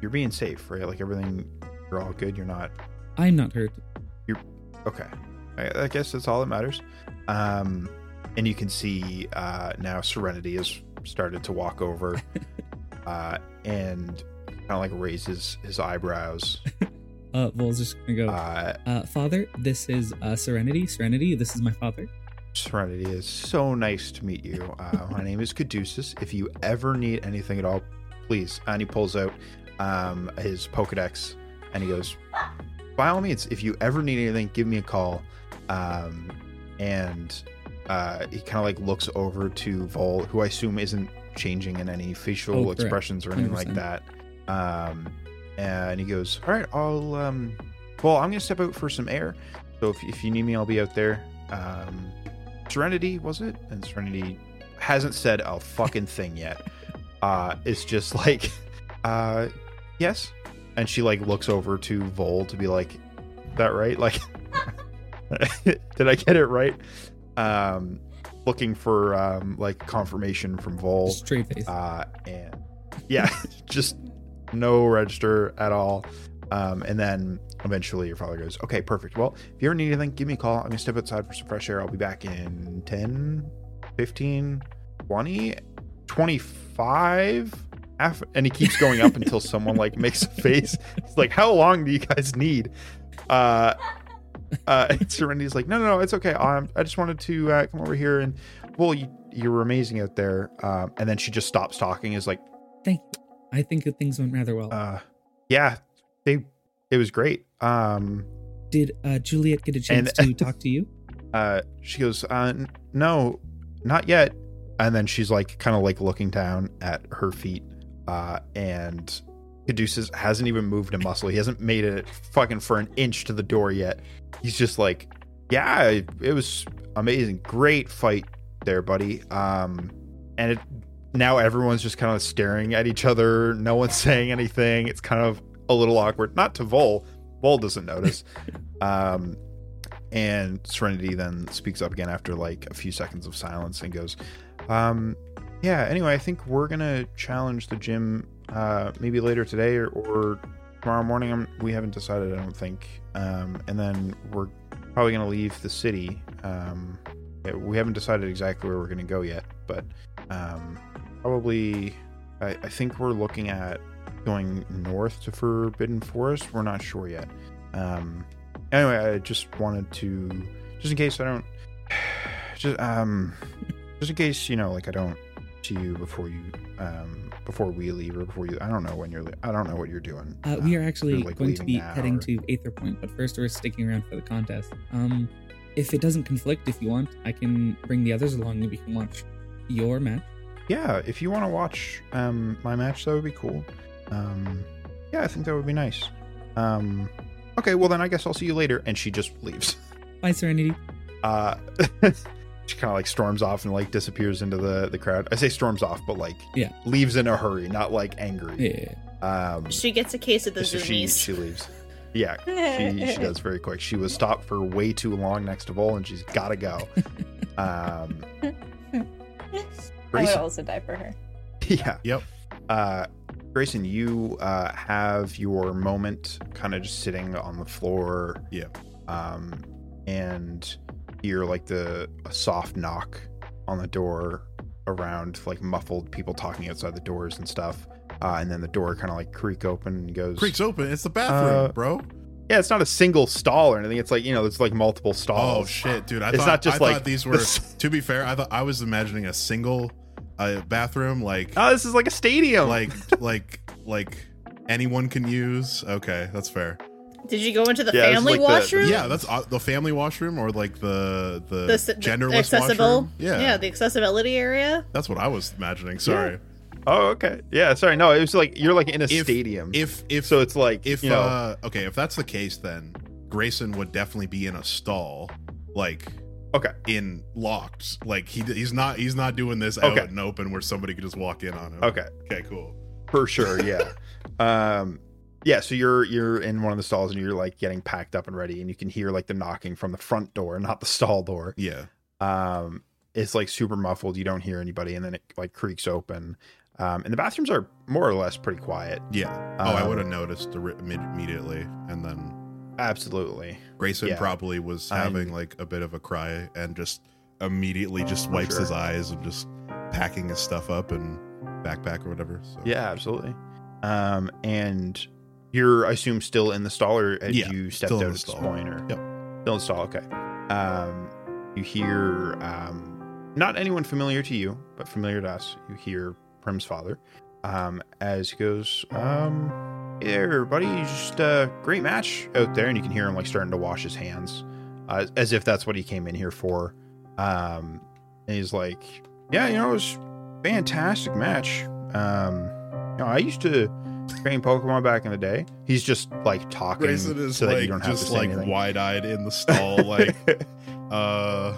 A: You're being safe, right? Like everything, you're all good. You're not
E: I'm not hurt.
A: You're okay. I, I guess that's all that matters. Um, and you can see uh, now Serenity has started to walk over [laughs] uh, and kind of like raises his eyebrows. [laughs]
E: Uh, Vol's just gonna go.
A: Uh,
E: Uh, father, this is uh, Serenity. Serenity, this is my father.
A: Serenity is so nice to meet you. Uh, my [laughs] name is Caduceus. If you ever need anything at all, please. And he pulls out um, his Pokedex and he goes, by all means, if you ever need anything, give me a call. Um, and uh, he kind of like looks over to Vol, who I assume isn't changing in any facial
E: Oh,
A: expressions or anything like
E: 100%.
A: that. Um, and he goes, all right, I'll, um, well, I'm to step out for some air. So if, if you need me, I'll be out there. Um, Serenity, was it? And Serenity hasn't said a fucking thing yet. [laughs] Uh, it's just like, [laughs] uh, yes. And she like looks over to Vol to be like, that right? Like, [laughs] did I get it right? Um, looking for um like confirmation from Vol.
E: Straight face.
A: Uh, and yeah, [laughs] just no register at all. Um, and then eventually your father goes, okay, perfect. Well, if you ever need anything, give me a call. I'm going to step outside for some fresh air. I'll be back in 10, 15, 20, 25. And he keeps going up until someone like makes a face. It's like, how long do you guys need? Uh, uh, and Serenity's like, no, no, no, it's okay. Um, I just wanted to uh, come over here and, well, you, you were amazing out there. Um, and then she just stops talking. Is like,
E: Thank you. I think that things went rather well.
A: uh, yeah, they, it was great. Um,
E: Did uh, Juliet get a chance
A: and-
E: to [laughs] talk to you?
A: uh, she goes, uh, n- no, not yet. And then she's like, kind of like looking down at her feet. Uh, and Caduceus hasn't even moved a muscle. He hasn't made it fucking for an inch to the door yet. He's just like, yeah, it, it was amazing. Great fight there, buddy. Um, and it, now everyone's just kind of staring at each other. No one's [laughs] saying anything. It's kind of a little awkward. Not to Vol. Vol doesn't notice. [laughs] um, and Serenity then speaks up again after like a few seconds of silence and goes, um, yeah, anyway, I think we're to challenge the gym uh, maybe later today or, or tomorrow morning. I'm, we haven't decided, I don't think. Um, and then we're probably to leave the city. Um, we haven't decided exactly where we're to go yet, but um, probably, I, I think we're looking at going north to Forbidden Forest. We're not sure yet. Um, anyway, I just wanted to, just in case I don't, [sighs] just um, just in case you know, like I don't see you before you, um, before we leave or before you. I don't know when you're. I don't know what you're doing.
E: Uh, we
A: Um,
E: are actually
A: like,
E: going to be heading
A: or-
E: to Aether Point, but first we're sticking around for the contest. Um, if it doesn't conflict, if you want, I can bring the others along and we can watch your match.
A: Yeah, if you want to watch um my match, that would be cool. Um, yeah, I think that would be nice. Um, okay, well then I guess I'll see you later. And she just leaves.
E: Bye, Serenity.
A: Uh, [laughs] she kind of like storms off and like disappears into the the crowd. I say storms off, but like
E: Yeah.
A: leaves in a hurry, not like angry.
E: Yeah.
A: Um,
D: She gets a case of the
A: so she she leaves. Yeah, she, she does very quick. She was stopped for way too long next to Vol, and she's got to go. [laughs] Um,
C: I would also die for her. [laughs]
A: yeah,
B: Yep.
A: uh, Grayson, you uh, have your moment, kind of just sitting on the floor.
B: Yeah.
A: Um, and hear like the a soft knock on the door around like muffled people talking outside the doors and stuff. Uh, and then the door kind of like creak open and goes.
B: Creaks open. It's the bathroom,
A: Uh,
B: bro.
A: Yeah, it's not a single stall or anything. It's like you know, it's like multiple stalls.
B: Oh shit, dude! I
A: It's
B: thought,
A: not just
B: I
A: like
B: thought these were. [laughs] To be fair, I thought I was imagining a single uh, bathroom, like
A: Oh, this is like a stadium.
B: like like like anyone can use. Okay, that's fair.
D: Did you go into the
A: Yeah,
D: family
A: like the-
D: washroom?
B: Yeah, that's uh, the family washroom or like the the,
D: The,
B: genderless
D: accessible.
B: washroom. Yeah,
D: yeah, the accessibility area.
B: that's what I was imagining. Sorry.
A: oh, okay. Yeah, sorry. No, it was like you're like in a
B: If-
A: stadium.
B: If if
A: so, it's like
B: if
A: you know,
B: uh okay, if that's the case, then Grayson would definitely be in a stall, like
A: Okay.
B: in locked. Like he he's not he's not doing this
A: Okay.
B: out and open where somebody could just walk in on him.
A: Okay.
B: Okay. Cool.
A: For sure, yeah. [laughs] um yeah, so you're you're in one of the stalls and you're like getting packed up and ready and you can hear like the knocking from the front door, [laughs] not the stall door.
B: Yeah.
A: Um it's like super muffled, you don't hear anybody and then it like creaks open. Um and the bathrooms are more or less pretty quiet.
B: Yeah. Oh, I
A: Um,
B: would have noticed the ri- immediately, and then
A: Absolutely.
B: Grayson
A: Yeah.
B: probably was
A: I'm-
B: having like a bit of a cry and just immediately just wipes
A: sure.
B: his eyes and just packing his stuff up and backpack or whatever. So.
A: Yeah, absolutely. Um and you're I assume still in the stall or had
B: Yeah,
A: you stepped out at
B: the
A: this point or
B: Yep.
A: Still in the stall, okay. Um you hear um not anyone familiar to you, but familiar to us. You hear Prim's father. Um as he goes, um hey there, everybody, just a great match out there, and you can hear him like starting to wash his hands. Uh, as if that's what he came in here for. Um and he's like, Yeah, you know, it was fantastic match. Um you know, I used to train Pokemon back in the day. He's just like talking
B: Grayson is
A: so that
B: like
A: you don't have
B: just like
A: anything.
B: wide eyed in the stall, like [laughs] uh,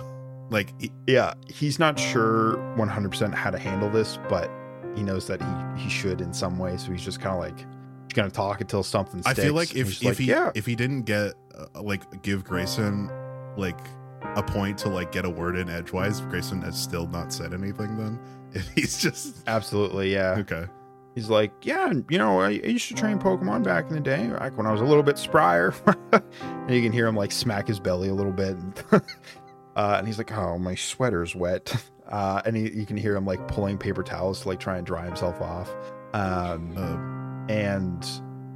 B: like
A: yeah, he's not sure 100% how to handle this, but he knows that he, he should in some way. So he's just kind of like, to talk until something
B: I feel like if if
A: like,
B: he
A: yeah,
B: if he didn't get uh, like give Grayson like a point to like get a word in edgewise, Grayson has still not said anything. Then [laughs] if he's just
A: absolutely, yeah.
B: okay,
A: He's like, yeah, you know, I, used to train Pokemon back in the day, like when I was a little bit sprier. [laughs] and you can hear him like smack his belly a little bit. [laughs] uh, and he's like, oh, my sweater's wet. [laughs] Uh, and he, you can hear him like pulling paper towels to like try and dry himself off. Um,
B: uh,
A: and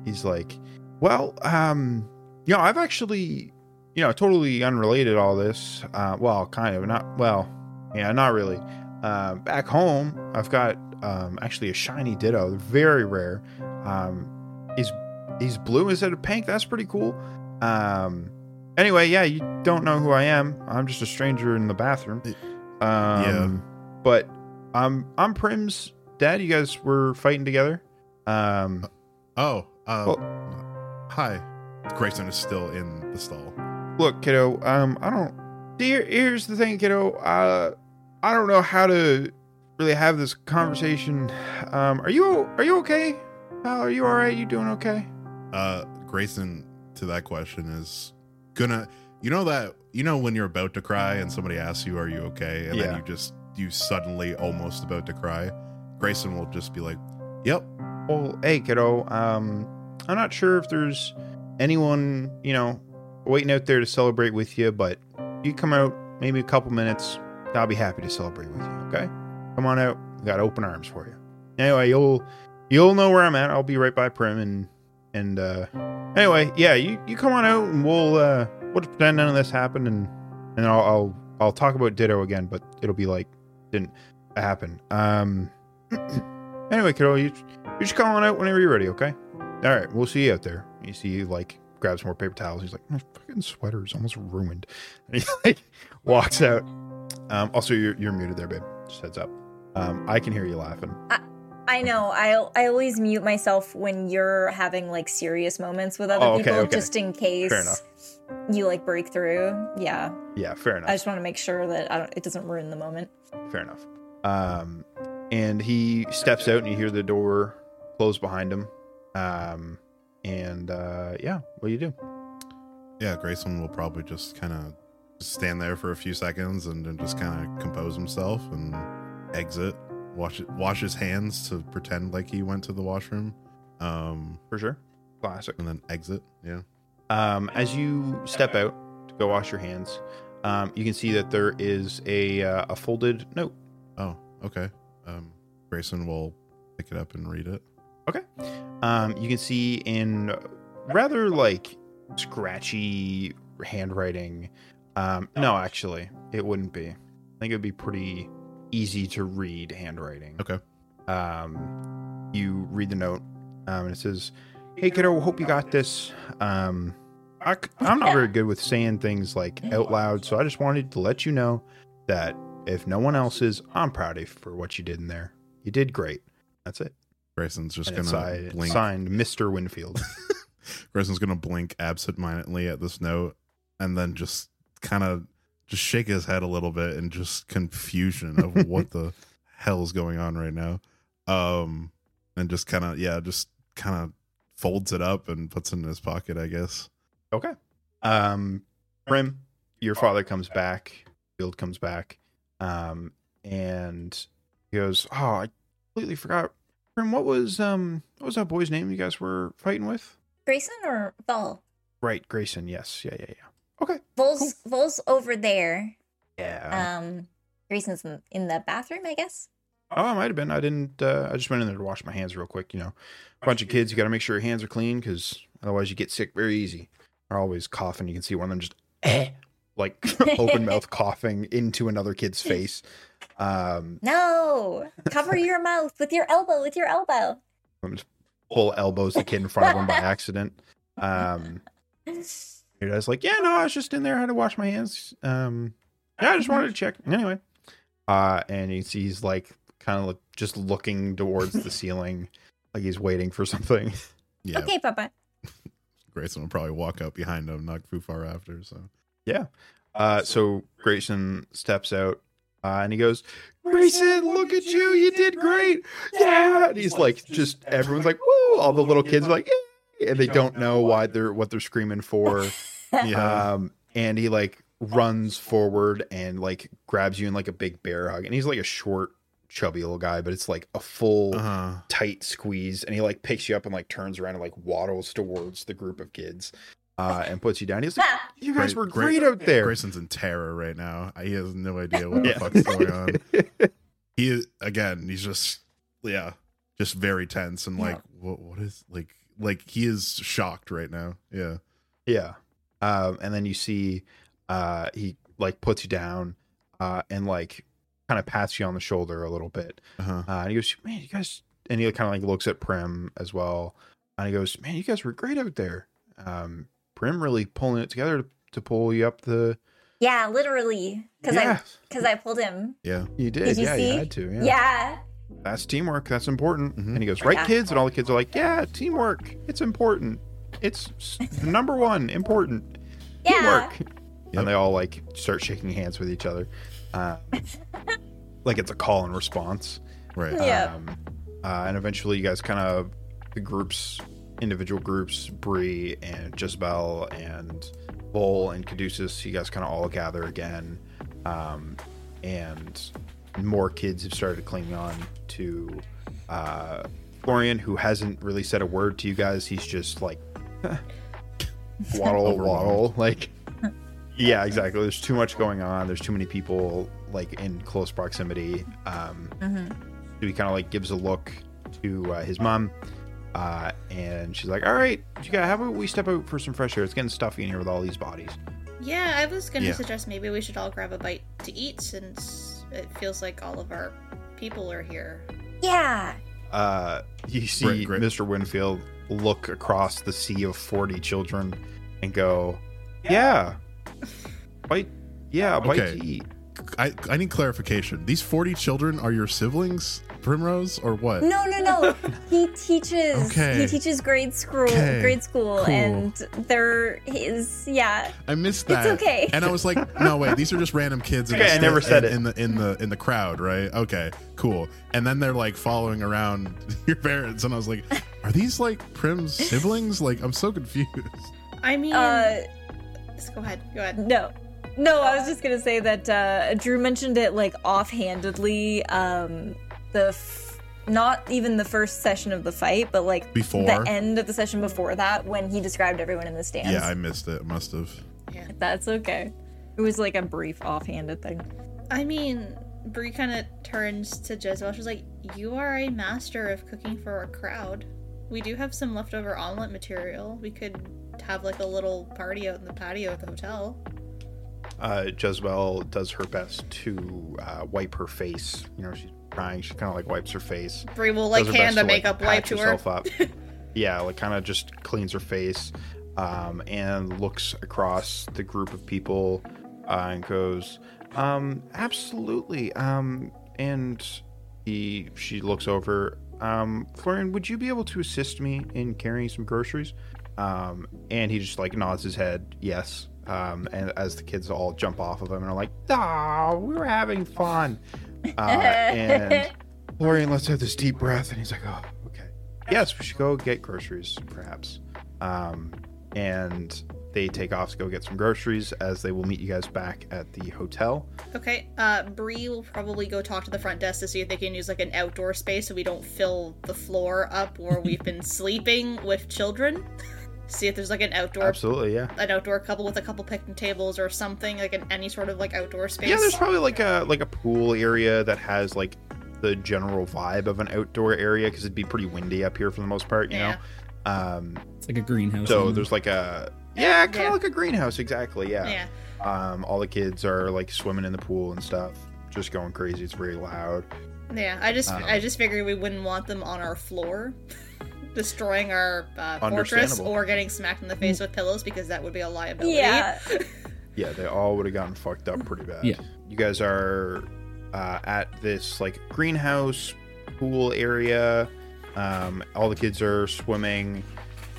A: he's like, "Well, um, you know, I've actually, you know, totally unrelated all this. Uh, well, kind of not. Well, yeah, not really. Uh, back home, I've got um, actually a shiny Ditto. Very rare. Um, he's he's blue instead of pink. That's pretty cool. Um, anyway, yeah, you don't know who I am. I'm just a stranger in the bathroom. Um,
B: Yeah.
A: but I'm I'm Prim's dad. You guys were fighting together. Um,
B: oh, uh,
A: Well-
B: hi, Grayson is still in the stall.
A: look, kiddo. Um, I don't. Here, here's the thing, kiddo. Uh, I don't know how to really have this conversation. Um, are you are you okay? Pal, are you all right? You doing okay?
B: Uh, Grayson to that question is gonna, you know that you know when you're about to cry and somebody asks you, "Are you okay?" and
A: Yeah.
B: then you just you suddenly almost about to cry. Grayson will just be like, "Yep,
A: Well, hey, kiddo. Um, I'm not sure if there's anyone you know waiting out there to celebrate with you, but you come out maybe a couple minutes. I'll be happy to celebrate with you. Okay, come on out. We got open arms for you. Anyway, you'll you'll know where I'm at. I'll be right by Prim and and uh anyway, yeah, you you come on out and we'll uh we'll pretend none of this happened and and I'll I'll I'll talk about Ditto again, but it'll be like didn't happen. Um [clears throat] anyway, kiddo, you you just come on out whenever you're ready, okay? All right, we'll see you out there. You see, you like grabs more paper towels. He's like, my fucking sweater is almost ruined. [laughs] And he like walks out. Um, also, you're you're muted there, babe. Just heads up. Um, I can hear you laughing.
C: I know. I I always mute myself when you're having like serious moments with other
A: Oh, okay,
C: people,
A: okay.
C: just in case you like break through. Yeah,
A: Yeah, fair enough.
C: I just want to make sure that I don't, it doesn't ruin the moment.
A: Fair enough. Um, and he steps out, and you hear the door close behind him. Um, and uh, yeah, what do you do?
B: yeah." Grayson will probably just kind of stand there for a few seconds and then just kind of compose himself and exit. Wash wash his hands to pretend like he went to the washroom, um,
A: For sure, classic.
B: and then exit. Yeah.
A: Um, as you step out to go wash your hands, um, you can see that there is a uh, a folded note.
B: Oh, okay. Um, Grayson will pick it up and read it. Okay.
A: Um, you can see in rather like scratchy handwriting. Um, no, actually, it wouldn't be. I think it would be pretty easy to read handwriting.
B: Okay.
A: Um, you read the note, um, and it says, "Hey kiddo, hope you got this. Um, I, I'm not very good with saying things like out loud, so I just wanted to let you know that if no one else is, I'm proud of you for what you did in there. You did great. That's it.
B: Grayson's just
A: And
B: gonna blink.
A: signed Mr. Winfield. [laughs]
B: Grayson's gonna blink absentmindedly at this note and then just kind of just shake his head a little bit in just confusion of [laughs] what the hell is going on right now. Um, and just kind of yeah, just kind of folds it up and puts it in his pocket, I guess.
A: Okay. Um, Prim, your father comes back. Field comes back. Um, and he goes, "Oh, I completely forgot. Prim, what was um, what was that boy's name you guys were fighting with?
C: Grayson or Vol?
A: Right, Grayson. Yes. Yeah. Yeah. Yeah. Okay.
C: Vol's Vol's over there.
A: Yeah.
C: Um, Grayson's in, in the bathroom, I guess.
A: oh, it might have been. I didn't. Uh, I just went in there to wash my hands real quick. You know, a bunch of kids. You got to make sure your hands are clean because otherwise you get sick very easy. They're always coughing. You can see one of them just eh, like [laughs] open mouth [laughs] coughing into another kid's [laughs] face. Um,
C: No, cover your mouth with your elbow. With your elbow.
A: full elbows the kid in front of him by accident. Um, your dad's like, yeah, no, I was just in there. I had to wash my hands. Um, yeah, I just wanted to check. Anyway, uh, and you see he's like kind of like just looking towards the [laughs] ceiling, like he's waiting for something.
B: Yeah,
C: Okay, Papa.
B: Grayson will probably walk up behind him, not too far after. So
A: Yeah. Uh, so Grayson steps out uh, and he goes, Grayson, look at you. You did great. Yeah. And he's like, just everyone's like, woo. All the little kids are like, Yay! and they don't know why they're what they're screaming for. [laughs]
B: yeah,
A: Um, and he like runs forward and like grabs you in like a big bear hug. And he's like a short, chubby little guy, but it's like a full
B: uh huh.
A: tight squeeze. And he like picks you up and like turns around and like waddles towards the group of kids uh, and puts you down. He's like, [laughs] You guys were great out there.
B: Grayson's in terror right now. He has no idea what
A: Yeah.
B: the fuck's going on. [laughs] He is again. He's just yeah, just very tense and like what what is like like he is shocked right now. Yeah.
A: Yeah. Um, and then you see uh, he like puts you down uh, and like kind of pats you on the shoulder a little bit.
B: Uh-huh.
A: Uh, and he goes, Man, you guys, and he kind of like looks at Prim as well. And he goes, Man, you guys were great out there. Um, Prim really pulling it together to, to pull you up the.
C: Yeah, literally. Because
A: yeah,
C: I because I pulled him.
B: Yeah.
A: you did.
C: Did you
A: yeah,
C: see?
A: you had to. Yeah.
C: Yeah.
A: That's teamwork. That's important.
B: Mhm.
A: And he goes, Right,
C: Yeah.
A: kids? And all the kids are like, Yeah, teamwork. It's important. It's number one, important. [laughs]
C: Yeah.
A: teamwork.
B: Yep.
A: And they all like start shaking hands with each other, uh, [laughs] like it's a call and response.
B: Right.
C: Yeah.
A: Um, uh, and eventually, you guys kind of the groups, individual groups, Bree and Jezebel and Vol and Caduceus. You guys kind of all gather again, um, and more kids have started clinging on to uh, Florian, who hasn't really said a word to you guys. He's just like [laughs] waddle, waddle, like. Yeah, exactly. There's too much going on. There's too many people like in close proximity. Um,
C: hmm
A: so he kind of like gives a look to uh, his mom, uh, and she's like, "All right, you got how about we step out for some fresh air. It's getting stuffy in here with all these bodies."
D: Yeah, I was gonna
B: Yeah.
D: suggest maybe we should all grab a bite to eat since it feels like all of our people are here.
C: Yeah.
A: Uh, you see
B: Great, great.
A: Mr. Winfield look across the sea of forty children and go, "Yeah, bite, yeah, bite
B: Okay.
A: to eat."
B: I I need clarification. These 40 children are your siblings, Primrose, or what?
C: No, no, no. [laughs] he teaches.
B: Okay.
C: He teaches grade school.
B: Okay.
C: Grade school,
B: Cool.
C: and they're his. Yeah.
B: I missed
C: It's
B: that.
C: okay.
B: And I was like, [laughs] no, wait, these are just random kids. in
A: Okay,
B: the
A: I never said
B: in,
A: it.
B: in the in the in the crowd, right? Okay, cool. And then they're like following around [laughs] your parents, and I was like, are these like Prim's siblings? Like, I'm so confused. [laughs]
D: I mean,
C: Uh,
D: just go ahead, go ahead.
C: no. No, I was just gonna say that uh, Drew mentioned it like offhandedly. Um, the f- not even the first session of the fight, but like
B: Before?
C: the end of the session before that when he described everyone in the stands.
B: Yeah, I missed it. Must have.
D: Yeah.
C: That's okay. It was like a brief offhanded thing.
D: I mean, Bree kind of turns to Jezebel. She's like, "You are a master of cooking for a crowd. We do have some leftover omelet material. We could have like a little party out in the patio at the hotel."
A: Uh, Jezebel does her best to uh, wipe her face. You know, she's crying. She kind of like wipes her face.
D: Bree will like hand a
A: to, like,
D: makeup wipe to her.
A: up. [laughs] yeah, like kind of just cleans her face, um, and looks across the group of people uh, and goes, um, "Absolutely." Um, and he, she looks over. Um, Florian, would you be able to assist me in carrying some groceries? Um, and he just like nods his head, yes. Um, and as the kids all jump off of him and are like, "Ah, we were having fun." Uh, [laughs] and Florian lets out this deep breath, and he's like, "Oh, okay. Yes, we should go get groceries, perhaps." Um, and they take off to go get some groceries, as they will meet you guys back at the hotel.
D: Okay, uh, Bree will probably go talk to the front desk to see if they can use like an outdoor space so we don't fill the floor up where we've been [laughs] sleeping with children. [laughs] see if there's like an outdoor
A: Absolutely, yeah.
D: an outdoor couple with a couple picnic tables or something like an, any sort of like outdoor space.
A: Yeah, there's probably like a like a pool area that has like the general vibe of an outdoor area because it'd be pretty windy up here for the most part, you
D: Yeah.
A: know. Um,
E: It's like a greenhouse.
A: so there's like a yeah, kind of
D: Yeah.
A: like a greenhouse, exactly. Yeah.
D: yeah.
A: Um, all the kids are like swimming in the pool and stuff, just going crazy. It's very loud.
D: Yeah, I just
A: Um,
D: I just figured we wouldn't want them on our floor, [laughs] destroying our uh, fortress or getting smacked in the face with pillows because that would be a liability.
C: Yeah. [laughs]
A: Yeah, they all would have gotten fucked up pretty bad.
E: Yeah.
A: You guys are uh, at this like greenhouse pool area. Um, all the kids are swimming,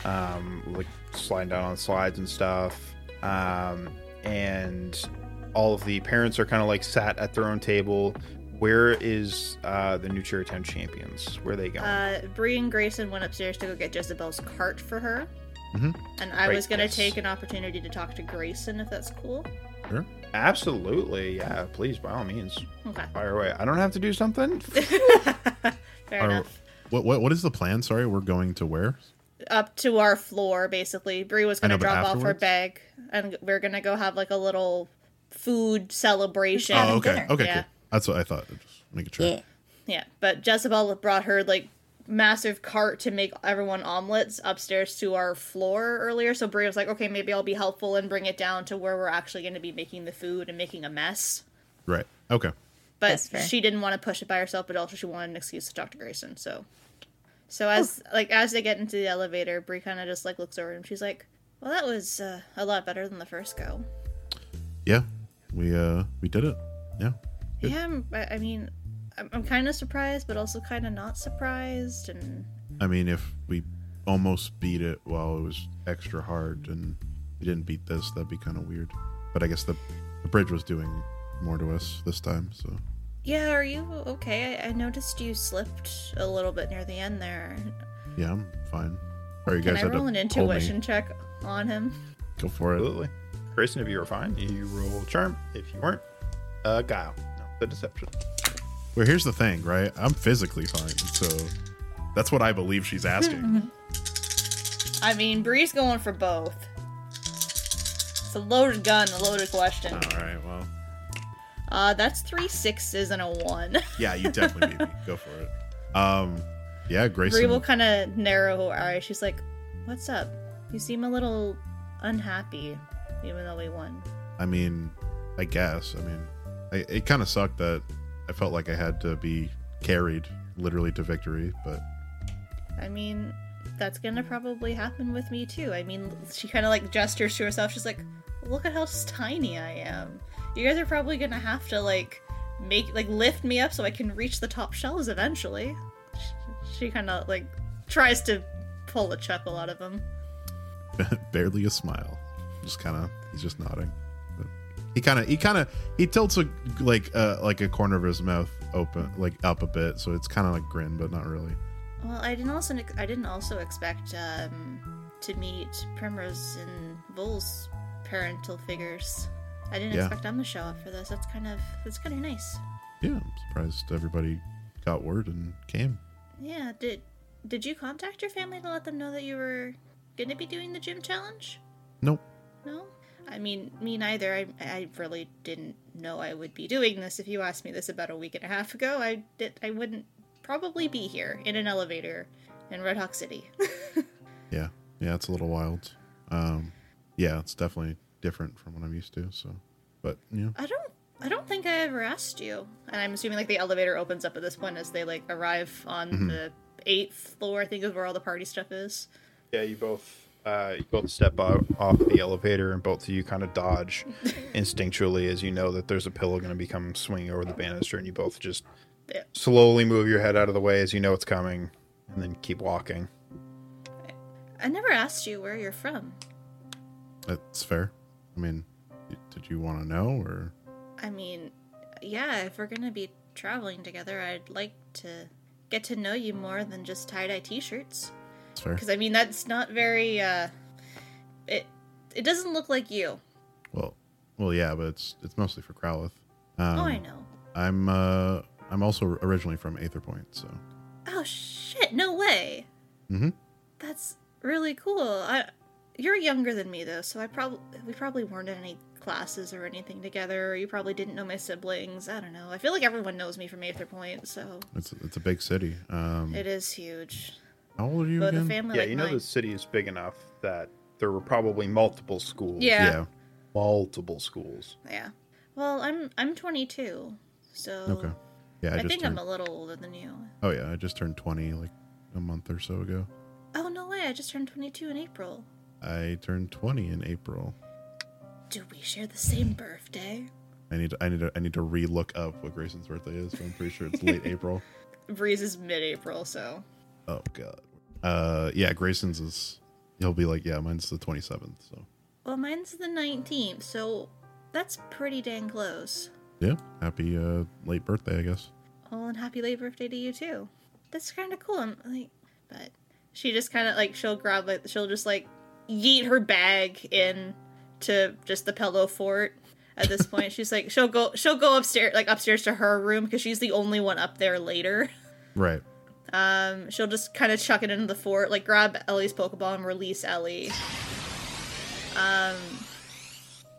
A: um, like sliding down on slides and stuff. Um, and all of the parents are kind of like sat at their own table. Where is uh, the new Cherry Town champions?Here are they going?
D: Uh, Bree and Grayson went upstairs to go get Jezebel's cart for her.
B: Mhm.
D: And I
A: Right,
D: was gonna
A: yes.
D: take an opportunity to talk to Grayson if that's cool. Sure.
A: Absolutely, yeah. Please, by all means,
D: Okay.
A: fire away. I don't have to do something. [laughs]
D: Fair
B: Are-
D: enough.
B: What, what what is the plan? Sorry, we're going to where?
D: Up to our floor, basically. Bree was gonna
B: know, but
D: drop off her bag, and we're gonna go have like a little food celebration.
B: Oh, okay,
C: dinner.
B: okay,
D: Yeah.
B: cool. That's what I thought. Just make it sure.
C: Yeah.
D: Yeah, but Jezebel brought her like massive cart to make everyone omelets upstairs to our floor earlier. So Bree was like, "Okay, maybe I'll be helpful and bring it down to where we're actually going to be making the food and making a mess."
B: Right. Okay.
D: But she didn't want to push it by herself, but also she wanted an excuse to talk to Grayson. So, so as like as they get into the elevator, Bree kind of just like looks over and she's like, "Well, that was uh, a lot better than the first go."
B: Yeah. We uh we did it. Yeah. Good.
D: Yeah, I'm, I I mean, I'm, I'm kind of surprised, but also kind of not surprised, and
B: I mean, if we almost beat it while it was extra hard and we didn't beat this, that'd be kind of weird. But I guess the, the bridge was doing more to us this time, so
D: Yeah, are you okay? I, I noticed you slipped a little bit near the end there.
B: yeah, I'm fine. Are you
D: Can
B: guys
D: I roll
B: to
D: an
B: pull me.
D: intuition check on him?
B: Go for it.
A: Absolutely. Grayson, if you were fine, you roll charm. If you weren't, uh, guile. No, the deception.
B: Well, here's the thing, right? I'm physically fine, so that's what I believe she's asking. [laughs]
D: I mean, Bree's going for both. It's a loaded gun, a loaded question.
B: All right. Well,
D: Uh, that's three sixes and a one. [laughs]
B: yeah, you definitely beat me. Go for it. Um, yeah, Grayson.
D: Bree will kind of narrow her eyes. She's like, "What's up? You seem a little unhappy, even though we won."
B: I mean, I guess. I mean, I, it kind of sucked that I felt like I had to be carried literally to victory, but
D: I mean, that's gonna probably happen with me too. I mean, she kind of like gestures to herself. She's like, "Look at how tiny I am. You guys are probably gonna have to like make like lift me up so I can reach the top shelves eventually." She, she kind of like tries to pull a chuckle out of him. [laughs]
B: barely a smile. Just kind of, he's just nodding. He kind of, he kind of, he tilts a like, uh, like a corner of his mouth open, like up a bit, so it's kind of like grin, but not really.
D: Well, I didn't also I didn't also expect um, to meet Primrose and Vol's parental figures. I didn't
B: Yeah.
D: expect them to show up for this. That's kind of that's kind of nice.
B: Yeah, I'm surprised everybody got word and came.
D: Yeah, did did you contact your family to let them know that you were going to be doing the gym challenge?
B: Nope.
D: No? I mean, me neither. I, I really didn't know I would be doing this. If you asked me this about a week and a half ago, I did, I wouldn't probably be here in an elevator in Red Hawk City. [laughs]
B: Yeah, yeah, it's a little wild. Um, yeah, it's definitely different from what I'm used to. So, but you know,
D: I don't I don't think I ever asked you. And I'm assuming like the elevator opens up at this point as they like arrive on the eighth floor, I think is where all the party stuff is.
A: Yeah, you both uh, you both step out off the elevator, and both of you kind of dodge [laughs] instinctually as you know that there's a pillow going to be coming swinging over the banister, and you both just
D: Yeah.
A: slowly move your head out of the way as you know it's coming, and then keep walking.
D: I never asked you where you're from.
B: That's fair. I mean, did you want to know or?
D: I mean, yeah, if we're gonna be traveling together, I'd like to get to know you more than just tie dye t shirts.
B: It's.
D: Because, I mean, that's not very, uh. It, it doesn't look like you.
B: Well, well, yeah, but it's it's mostly for Crowlith. Um,
D: oh, I know.
B: I'm uh I'm also originally from Aether Point, so
D: Oh, shit, no way.
B: hmm
D: That's really cool. I, you're younger than me though, so I probably we probably weren't in any classes or anything together. Or you probably didn't know my siblings. I don't know. I feel like everyone knows me from Aether Point, so
B: it's it's a big city. Um,
D: it is huge.
B: how old are you
D: But a
B: again?
D: family
A: Yeah,
D: like
A: you know
D: mine.
A: the city is big enough that there were probably multiple schools.
D: Yeah.
B: yeah.
A: multiple schools.
D: Yeah. Well, I'm I'm 22, so
B: Okay. Yeah, I,
D: I,
B: just
D: think
B: turned.
D: I'm a little older than you.
B: Oh yeah, I just turned 20 like a month or so ago.
D: Oh no way! I just turned 22 in April.
B: I turned 20 in April.
D: Do we share the same birthday?
B: I need to, I need to I need to re-look up what Grayson's birthday is. I'm pretty sure it's late [laughs] April.
D: Bree's is mid-April, so
B: Oh god. Uh yeah, Grayson's is he'll be like, yeah, mine's the 27th, so.
D: well, mine's the 19th, so that's pretty dang close.
B: Yeah, happy uh late birthday, I guess.
D: Oh, and happy late birthday to you too. That's kind of cool. I'm like, but she just kind of like she'll grab like she'll just like yeet her bag in to just the pillow fort. At this point, [laughs] she's like she'll go she'll go upstairs like upstairs to her room because she's the only one up there later.
B: Right.
D: Um, she'll just kind of chuck it into the fort, like grab Ellie's Pokeball and release Ellie. Um,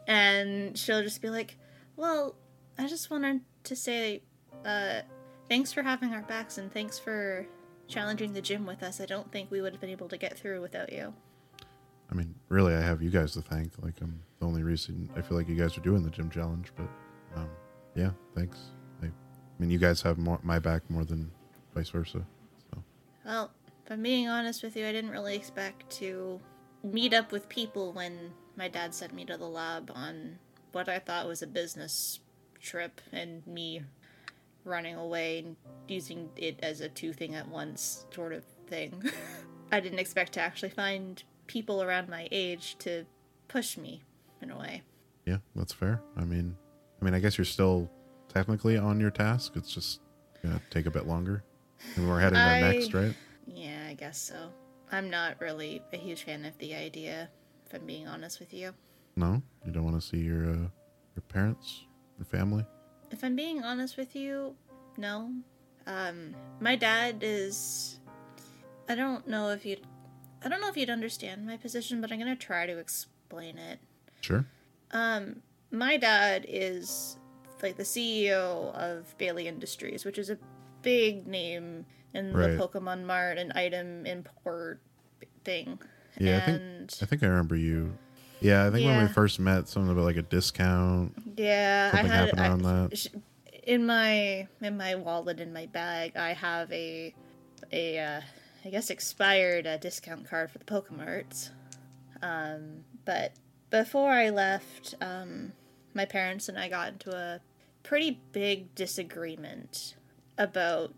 D: and she'll just be like, "Well, I just wanted to say, uh, thanks for having our backs and thanks for challenging the gym with us. I don't think we would have been able to get through without you."
B: I mean, really I have you guys to thank. Like I'm the only reason I feel like you guys are doing the gym challenge, but um yeah, thanks. I, I mean, you guys have more my back more than vice versa. So,
D: Well, if I'm being honest with you, I didn't really expect to meet up with people when my dad sent me to the lab on what I thought was a business trip and me running away and using it as a two thing at once sort of thing. [laughs] I didn't expect to actually find people around my age to push me in a way.
B: yeah, that's fair. I mean, I mean, I guess you're still technically on your task. It's just gonna take a bit longer. And we're heading
D: I-
B: next, right?
D: Yeah, I guess so. I'm not really a huge fan of the idea, if I'm being honest with you.
B: No, you don't want to see your uh, your parents, your family.
D: If I'm being honest with you, no. Um, my dad is. I don't know if you'd. I don't know if you'd understand my position, but I'm gonna try to explain it.
B: Sure.
D: Um, my dad is like the CEO of Bailey Industries, which is a big name in
B: Right.
D: the Pokemon Mart and item import thing.
B: Yeah, I think I think I remember you. Yeah, I think when we first met, something about like a discount.
D: Yeah,
B: Something
D: I had
B: happened
D: I,
B: that.
D: in my in my wallet in my bag. I have a a uh, I guess expired uh, discount card for the Pokemarts. Um, but before I left, um, my parents and I got into a pretty big disagreement about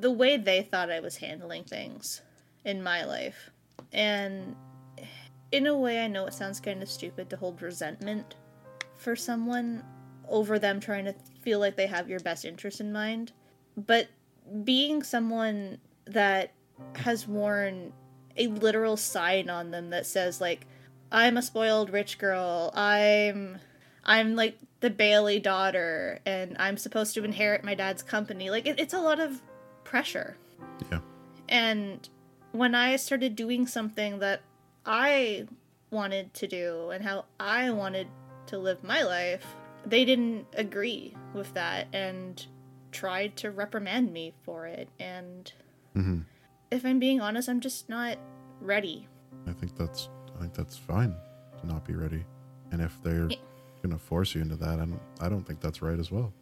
D: the way they thought I was handling things in my life, and in a way, I know it sounds kind of stupid to hold resentment for someone over them trying to feel like they have your best interest in mind. But being someone that has worn a literal sign on them that says like I'm a spoiled rich girl. I'm I'm like the Bailey daughter and I'm supposed to inherit my dad's company. Like it, it's a lot of pressure.
B: Yeah.
D: And when I started doing something that I wanted to do and how I wanted to live my life, they didn't agree with that and tried to reprimand me for it. And
B: hmm
D: if I'm being honest, I'm just not ready.
B: I think that's I think that's fine to not be ready. And if they're
D: Yeah.
B: gonna force you into that, I don't I don't think that's right as well.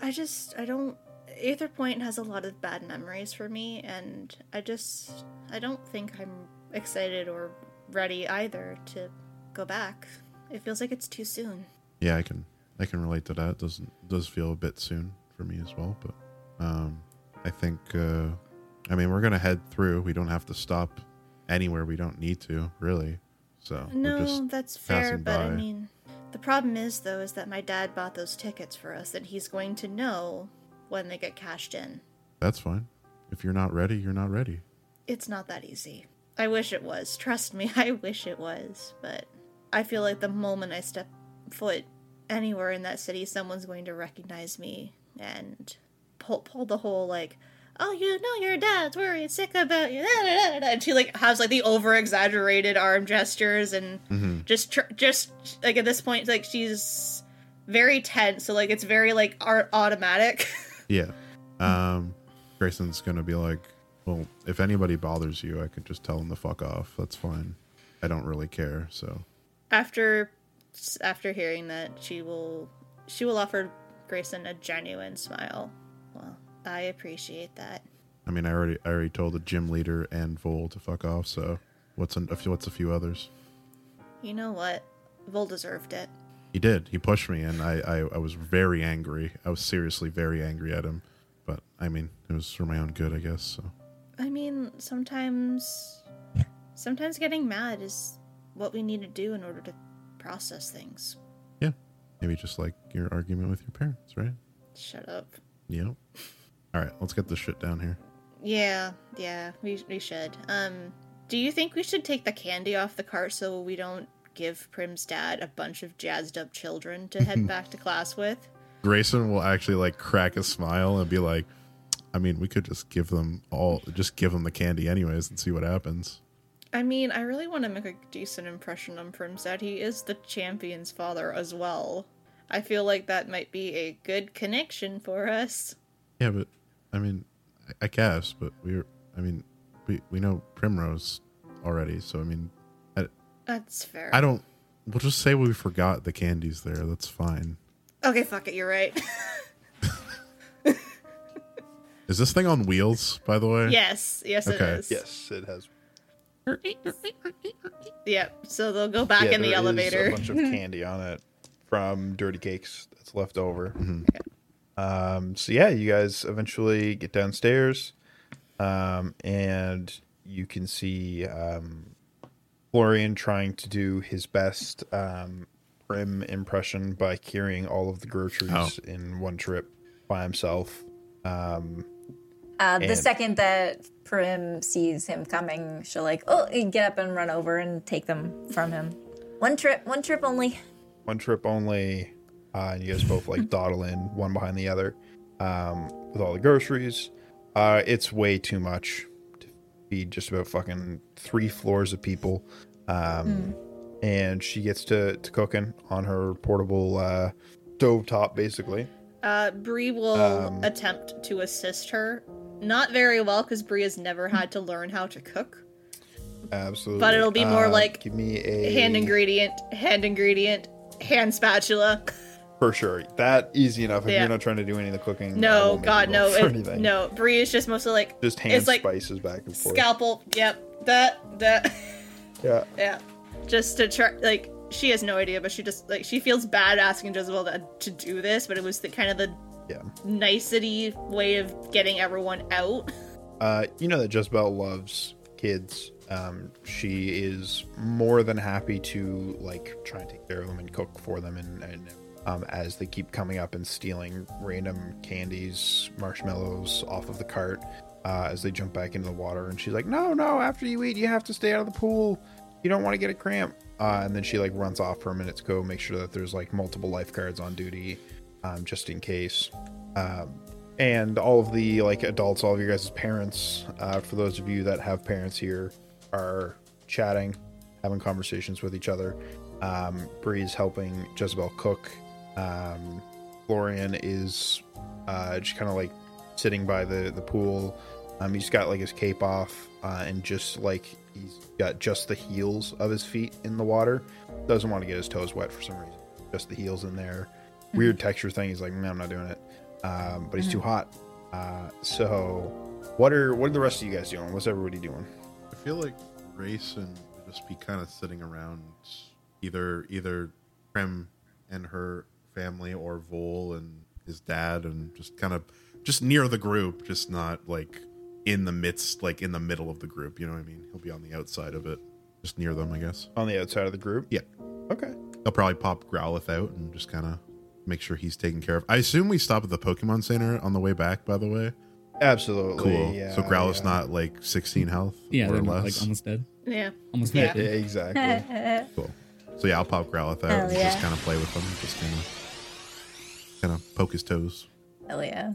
D: I just, I don't. Aether Point has a lot of bad memories for me, and I just, I don't think I'm excited or ready either to go back. It feels like it's too soon.
B: Yeah, I can I can relate to that. It doesn't does feel a bit soon for me as well, but um I think uh I mean we're gonna head through. We don't have to stop anywhere we don't need to, really. So
D: No, that's fair, but I mean, the problem is though is that my dad bought those tickets for us, and he's going to know when they get cashed in.
B: that's fine. If you're not ready, you're not ready.
D: It's not that easy. I wish it was. Trust me, [laughs] I wish it was. But I feel like the moment I step foot anywhere in that city, someone's going to recognize me and pull pull the whole like, "Oh, you know your dad's worried sick about you." da, da, da, da, da," And she like has like the over exaggerated arm gestures and just tr- just like at this point like she's very tense, so like it's very like art automatic. [laughs]
B: Yeah. Um, Grayson's gonna be like, well, if anybody bothers you, I could just tell them to fuck off. That's fine. I don't really care. So
D: after after hearing that she will she will offer grayson a genuine smile i appreciate that
B: I mean, I already I already told the gym leader and Vol to fuck off. So what's an, a few, what's a few others?
D: you know what vol deserved it
B: He did. He pushed me, and I, I I was very angry. I was seriously very angry at him. But I mean, it was for my own good, I guess. So
D: i mean sometimes sometimes getting mad is what we need to do in order to process things
B: yeah, maybe just like your argument with your parents, right?
D: shut up
B: Yep. All right, let's get this shit down here.
D: yeah yeah we, we should um do you think we should take the candy off the cart so we don't give prim's dad a bunch of jazzed up children to head [laughs] back to class with
B: Grayson will actually like crack a smile and be like, I mean, we could just give them all, just give them the candy anyways and see what happens.
D: I mean, I really want to make a decent impression on Prim's dad. He is the champion's father as well. I feel like that might be a good connection for us.
B: Yeah, but I mean, I, I guess, but we're, I mean, we we know Primrose already, so I mean, I,
D: That's fair.
B: I don't. We'll just say we forgot the candies there. That's fine.
D: Okay, fuck it, you're right. [laughs]
B: Is this thing on wheels, by the way?
D: yes, yes it
B: Okay.
D: is.
A: Yes, it has.
D: Yep, so they'll go back
A: Yeah,
D: in the
A: there is
D: elevator.
A: a bunch of [laughs] candy on it from Dirty Cakes that's left over. Mm-hmm. Um, so yeah, you guys eventually get downstairs, um, and you can see um, Florian trying to do his best um, prim impression by carrying all of the groceries
B: Oh.
A: in one trip by himself. Um,
C: Uh, the
A: And-
C: second that Prim sees him coming, she'll like, oh, get up and run over and take them from him. One trip, one trip only.
A: one trip only, uh, and you guys both like dawdle in one behind the other um, with all the groceries. Uh, it's way too much to feed just about fucking three floors of people. Um, And she gets to, to cooking on her portable uh, stove top, basically.
D: Uh, Bree will
A: Um,
D: attempt to assist her. Not very well, because Bree has never had to learn how to cook.
A: Absolutely.
D: But it'll be more
A: Uh,
D: like
A: give me a
D: Hand ingredient, hand ingredient, hand spatula. [laughs]
A: for sure. That easy enough. If
D: Yeah.
A: you're not trying to do any of the cooking.
D: No, God, no, it- no. Bree is just mostly like
A: Just hand
D: it's like
A: spices back and forth.
D: scalpel. Yep, that that. [laughs]
A: Yeah.
D: Yeah. Just to try, like, she has no idea, but she just, like, she feels bad asking Jezebel to, to do this, but it was the kind of the
A: Yeah.
D: nicety way of getting everyone out.
A: Uh, you know that Jezebel loves kids. Um, she is more than happy to like try and take care of them and cook for them, and, and um, as they keep coming up and stealing random candies, marshmallows off of the cart, uh, as they jump back into the water, and she's like, "No, no! After you eat, you have to stay out of the pool. You don't want to get a cramp." Uh, and then she like runs off for a minute to go make sure that there's like multiple lifeguards on duty, um, just in case. Um, and all of the like adults, all of your guys' parents, uh, for those of you that have parents here, are chatting, having conversations with each other. Um, Bree's helping Jezebel cook. Um, Florian is uh, just kind of like sitting by the the pool. Um, he's got like his cape off uh, and just like he's got just the heels of his feet in the water. Doesn't want to get his toes wet for some reason. Just the heels in there. Weird texture thing. He's like, man, I'm not doing it. Um, but he's too hot. Uh, so, what are what are the rest of you guys doing? What's everybody doing?
B: I feel like Grayson would just be kind of sitting around, either either Prim and her family, or Vol and his dad, and just kind of just near the group, just not like in the midst, like in the middle of the group. You know what I mean? He'll be on the outside of it, just near them, I guess.
A: On the outside of the group.
B: Yeah.
A: Okay.
B: He'll probably pop Growlithe out and just kind of make sure he's taken care of. I assume we stop at the Pokemon Center on the way back. By the way,
A: Absolutely.
B: cool.
A: Yeah,
B: so Growlithe's
A: yeah.
B: not like 16 health
E: Yeah,
B: or less.
E: like almost dead.
D: Yeah.
E: Almost
D: Yeah.
E: dead.
A: Yeah, exactly. [laughs]
B: Cool. So yeah, I'll pop Growlithe out
C: Hell
B: and
C: yeah.
B: just kind of play with him, just kind of, kind of poke his toes.
C: Hell yeah.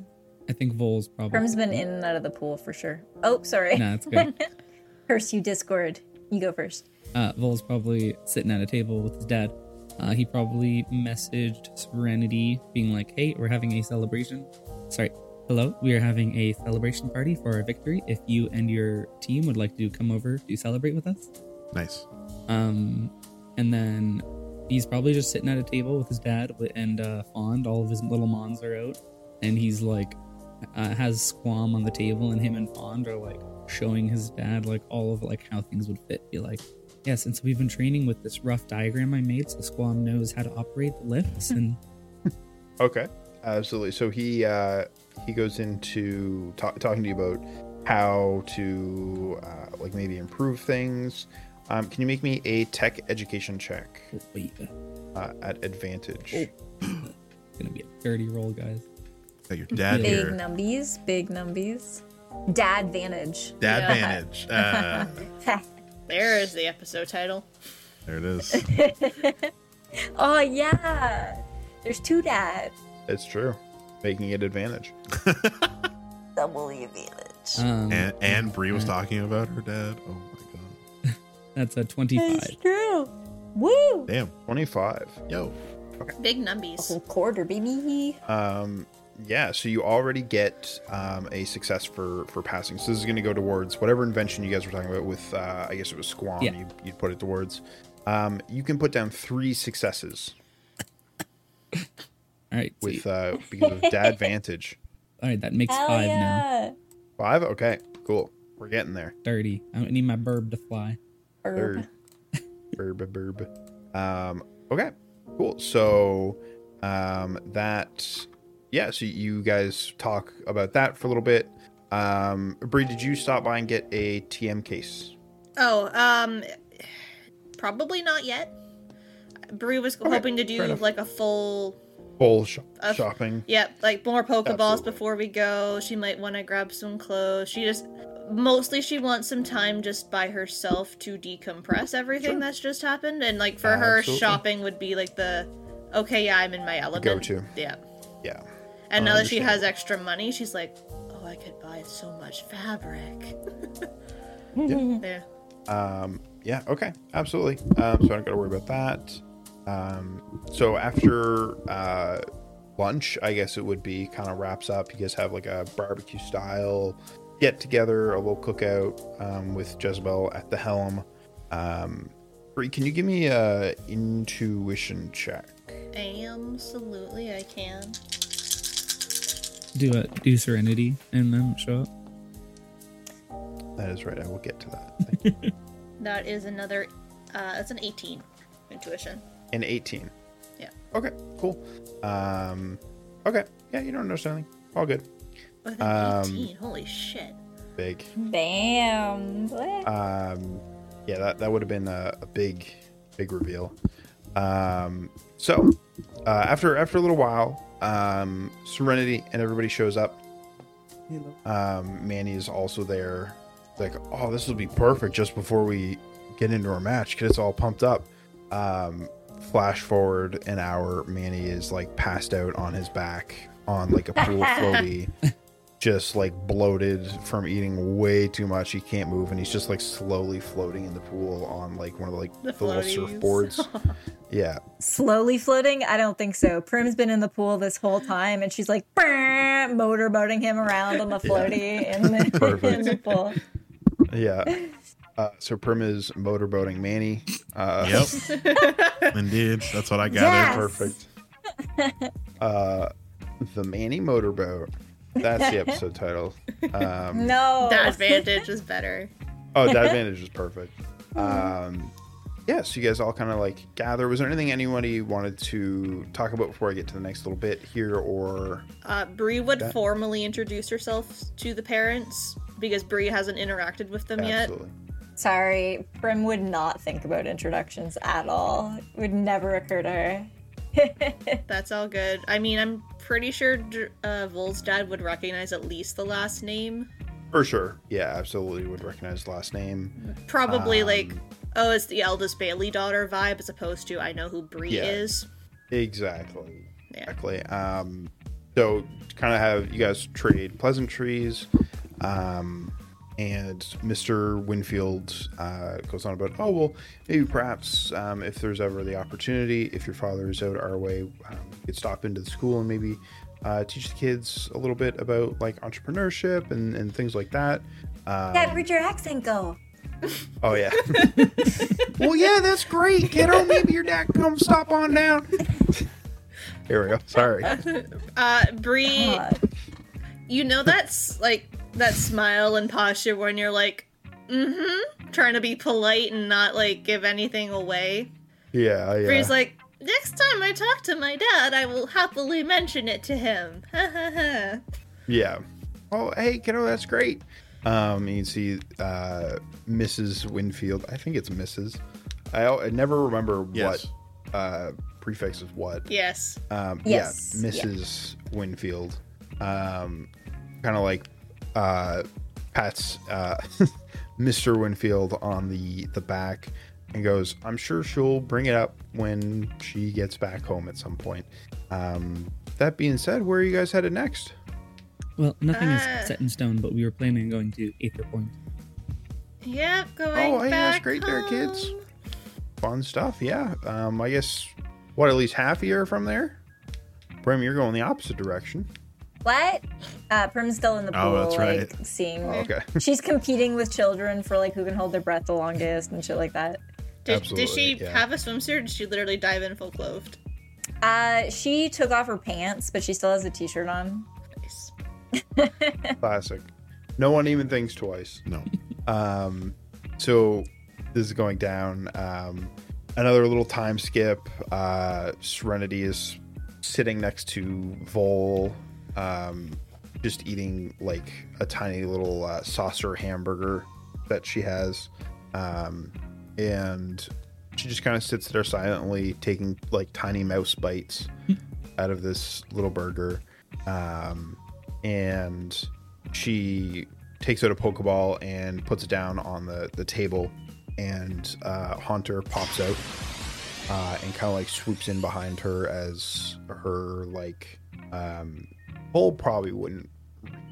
E: I think Vol's probably.
C: Prim's been in and out of the pool for sure. Oh, sorry.
E: Nah, it's good. [laughs]
C: Curse you, Discord. You go first.
E: Uh, Vol's probably sitting at a table with his dad. Uh, he probably messaged Serenity, being like, "Hey, we're having a celebration. Sorry, hello, we are having a celebration party for our victory. If you and your team would like to come over to celebrate with us."
B: Nice.
E: Um, and then he's probably just sitting at a table with his dad and uh, Fond. All of his little mons are out, and he's like uh, has Squam on the table, and him and Fond are like showing his dad like all of like how things would fit. Be like, yeah, since we've been training with this rough diagram I made, so Squam knows how to operate the lifts, and [laughs]
A: Okay, absolutely. So he uh, he goes into ta- talking to you about how to uh, like maybe improve things. Um, can you make me a tech education check
E: oh, wait,
A: uh, at advantage? Oh.
E: it's [clears throat] gonna be a dirty roll, guys.
B: Got your dad
C: Big
B: here.
C: numbies. Big numbies. Dad vantage.
B: Dad
D: Yeah.
B: manage. Uh, [laughs]
D: There is the episode title.
B: there it is. [laughs]
C: oh yeah. There's two dads.
A: It's true. Making it advantage. [laughs]
C: Double the advantage.
E: Um,
B: And and Bree was talking about her dad. Oh my god.
E: That's a twenty-five.
C: That's true. Woo!
B: Damn.
A: Twenty-five.
B: Yo. Okay.
D: Big
C: A whole quarter, baby.
A: Um, yeah. So you already get um, a success for for passing. So this is going to go towards whatever invention you guys were talking about with. Uh, I guess it was Squam.
E: Yeah.
A: You you'd put it towards. Um, you can put down three successes [laughs]
E: All right,
A: with
E: sweet.
A: uh, because of Dad [laughs] Vantage.
E: all right, that makes
C: Hell
E: five now.
A: Five. Okay. Cool. We're getting there.
E: Thirty. I don't need my burb to fly.
C: Herb.
A: Third. burb, burb. Um, okay, cool. So, um, that, yeah. So you guys talk about that for a little bit. Um, Bree, did you stop by and get a TM case?
D: Oh, um, probably not yet. Bree was hoping to do like a full,
A: Full sh-
D: Uh,
A: shopping.
D: yeah, like more Pokeballs
A: Absolutely.
D: before we go. She might want to grab some clothes. She just, mostly she wants some time just by herself to decompress everything that's just happened. And like for her,
A: Absolutely.
D: shopping would be like the, okay, yeah, I'm in my element.
A: Go-to.
D: Yeah.
A: Yeah.
D: And now that she has extra money, she's like, oh, I could buy so much fabric. [laughs]
A: Yeah.
D: yeah.
A: Um, yeah, okay, absolutely. Um, so I don't got to worry about that. Um, so after uh, lunch, I guess it would be kind of wraps up. You guys have like a barbecue style get together, a little cookout um, with Jezebel at the helm. Um, Bree, can you give me a intuition check?
D: Absolutely, I can.
E: Do a do Serenity and then show up.
A: That is right. I will get to that. [laughs] Thank you.
D: That is another. Uh, that's an 18 intuition.
A: An 18.
D: Yeah.
A: Okay, cool. Um, okay. Yeah, you don't notice anything. All good.
D: With an
A: Um,
D: 18, holy shit.
A: Big.
C: Bam.
A: Um, yeah, that, that would have been a, a big, big reveal. Um, so uh, after after a little while, um, Serenity and everybody shows up. Um, Manny is also there. Like, oh, this will be perfect just before we get into our match. Cause it's all pumped up. Um, flash forward an hour, Manny is like passed out on his back on like a pool [laughs] floaty just like bloated from eating way too much. He can't move, and he's just like slowly floating in the pool on like one of the, like
D: The
A: the, little surfboards. [laughs] yeah,
C: Slowly floating? I don't think so. Prim's been in the pool this whole time, and she's like "Brr," motorboating him around on the floaty in, the, [laughs] in the pool.
A: yeah. Uh, so Prim is motorboating Manny. Uh,
B: Yep. [laughs] Indeed. That's what I gathered.
C: Yes.
A: perfect. Uh, the Manny motorboat. That's the [laughs] episode title. Um,
C: No.
D: That advantage is better.
A: Oh, that advantage is perfect. [laughs] Um, yeah, so you guys all kind of like gather. Was there anything anybody wanted to talk about before I get to the next little bit here, or
D: Uh, Bree would
A: That-
D: formally introduce herself to the parents because Bree hasn't interacted with them yet.
C: Sorry, Prim would not think about introductions at all. It would never occur to her. [laughs]
D: That's all good. I mean, I'm pretty sure uh, Vol's dad would recognize at least the last name.
A: For sure. Yeah, absolutely would recognize the last name.
D: Probably
A: Um,
D: like, oh, it's the eldest Bailey daughter vibe, as opposed to I know who Bree
A: Yeah.
D: is.
A: Exactly.
D: Yeah.
A: Exactly. Um, so kind of have you guys trade pleasantries. Um, and Mr. Winfield uh, goes on about, oh, well, maybe perhaps um, if there's ever the opportunity, if your father is out our way, um, you could stop into the school and maybe uh, teach the kids a little bit about like entrepreneurship and, and things like that. Um,
C: yeah, where'd your accent go?
A: Oh yeah. [laughs] well, yeah, that's great, kiddo. Maybe your dad can come stop on down. Here we go. Sorry. [laughs]
D: Uh, Bree, you know that's like that smile and posture when you're like, mm-hmm, trying to be polite and not like give anything away.
A: Yeah, yeah.
D: Bree's like, next time I talk to my dad, I will happily mention it to him. [laughs] Ha ha ha.
A: yeah. Oh, hey, kiddo, that's great. Um, you can see uh, Mrs. Winfield. I think it's Mrs. I, I never remember
B: Yes.
A: what uh, prefix is what.
D: Yes.
A: Um,
C: Yes,
A: Yeah,
C: yeah.
A: Mrs. Winfield. Um, kind of like uh, pats uh, [laughs] Mr. Winfield on the the back and goes, "I'm sure she'll bring it up when she gets back home at some point." Um, that being said, where are you guys headed next?
E: Well, nothing
D: Uh.
E: is set in stone, but we were planning on going to Aether Point.
D: Yep, going
A: Oh, hey,
D: back
A: that's great there, kids. Fun stuff, yeah. Um, I guess what at least half a year from there. Prim, you're going the opposite direction.
C: What? Uh, Prim's still in the pool,
B: Oh, that's right.
C: like seeing.
A: Oh, okay. [laughs]
C: She's competing with children for like who can hold their breath the longest and shit like that.
D: Did, did she
A: yeah.
D: have a swimsuit did she literally dive in full clothed?
C: Uh, she took off her pants, but she still has a t-shirt on.
D: Nice. [laughs]
A: Classic. No one even thinks twice.
B: No.
A: Um, so this is going down. Um, another little time skip. Uh, Serenity is sitting next to Vol, um, just eating like a tiny little uh, saucer hamburger that she has. Um, and she just kind of sits there silently, taking like tiny mouse bites [laughs] out of this little burger. Um, and she takes out a Pokeball and puts it down on the, the table. And uh, Haunter pops out uh, and kind of like swoops in behind her as her like um, Vol probably wouldn't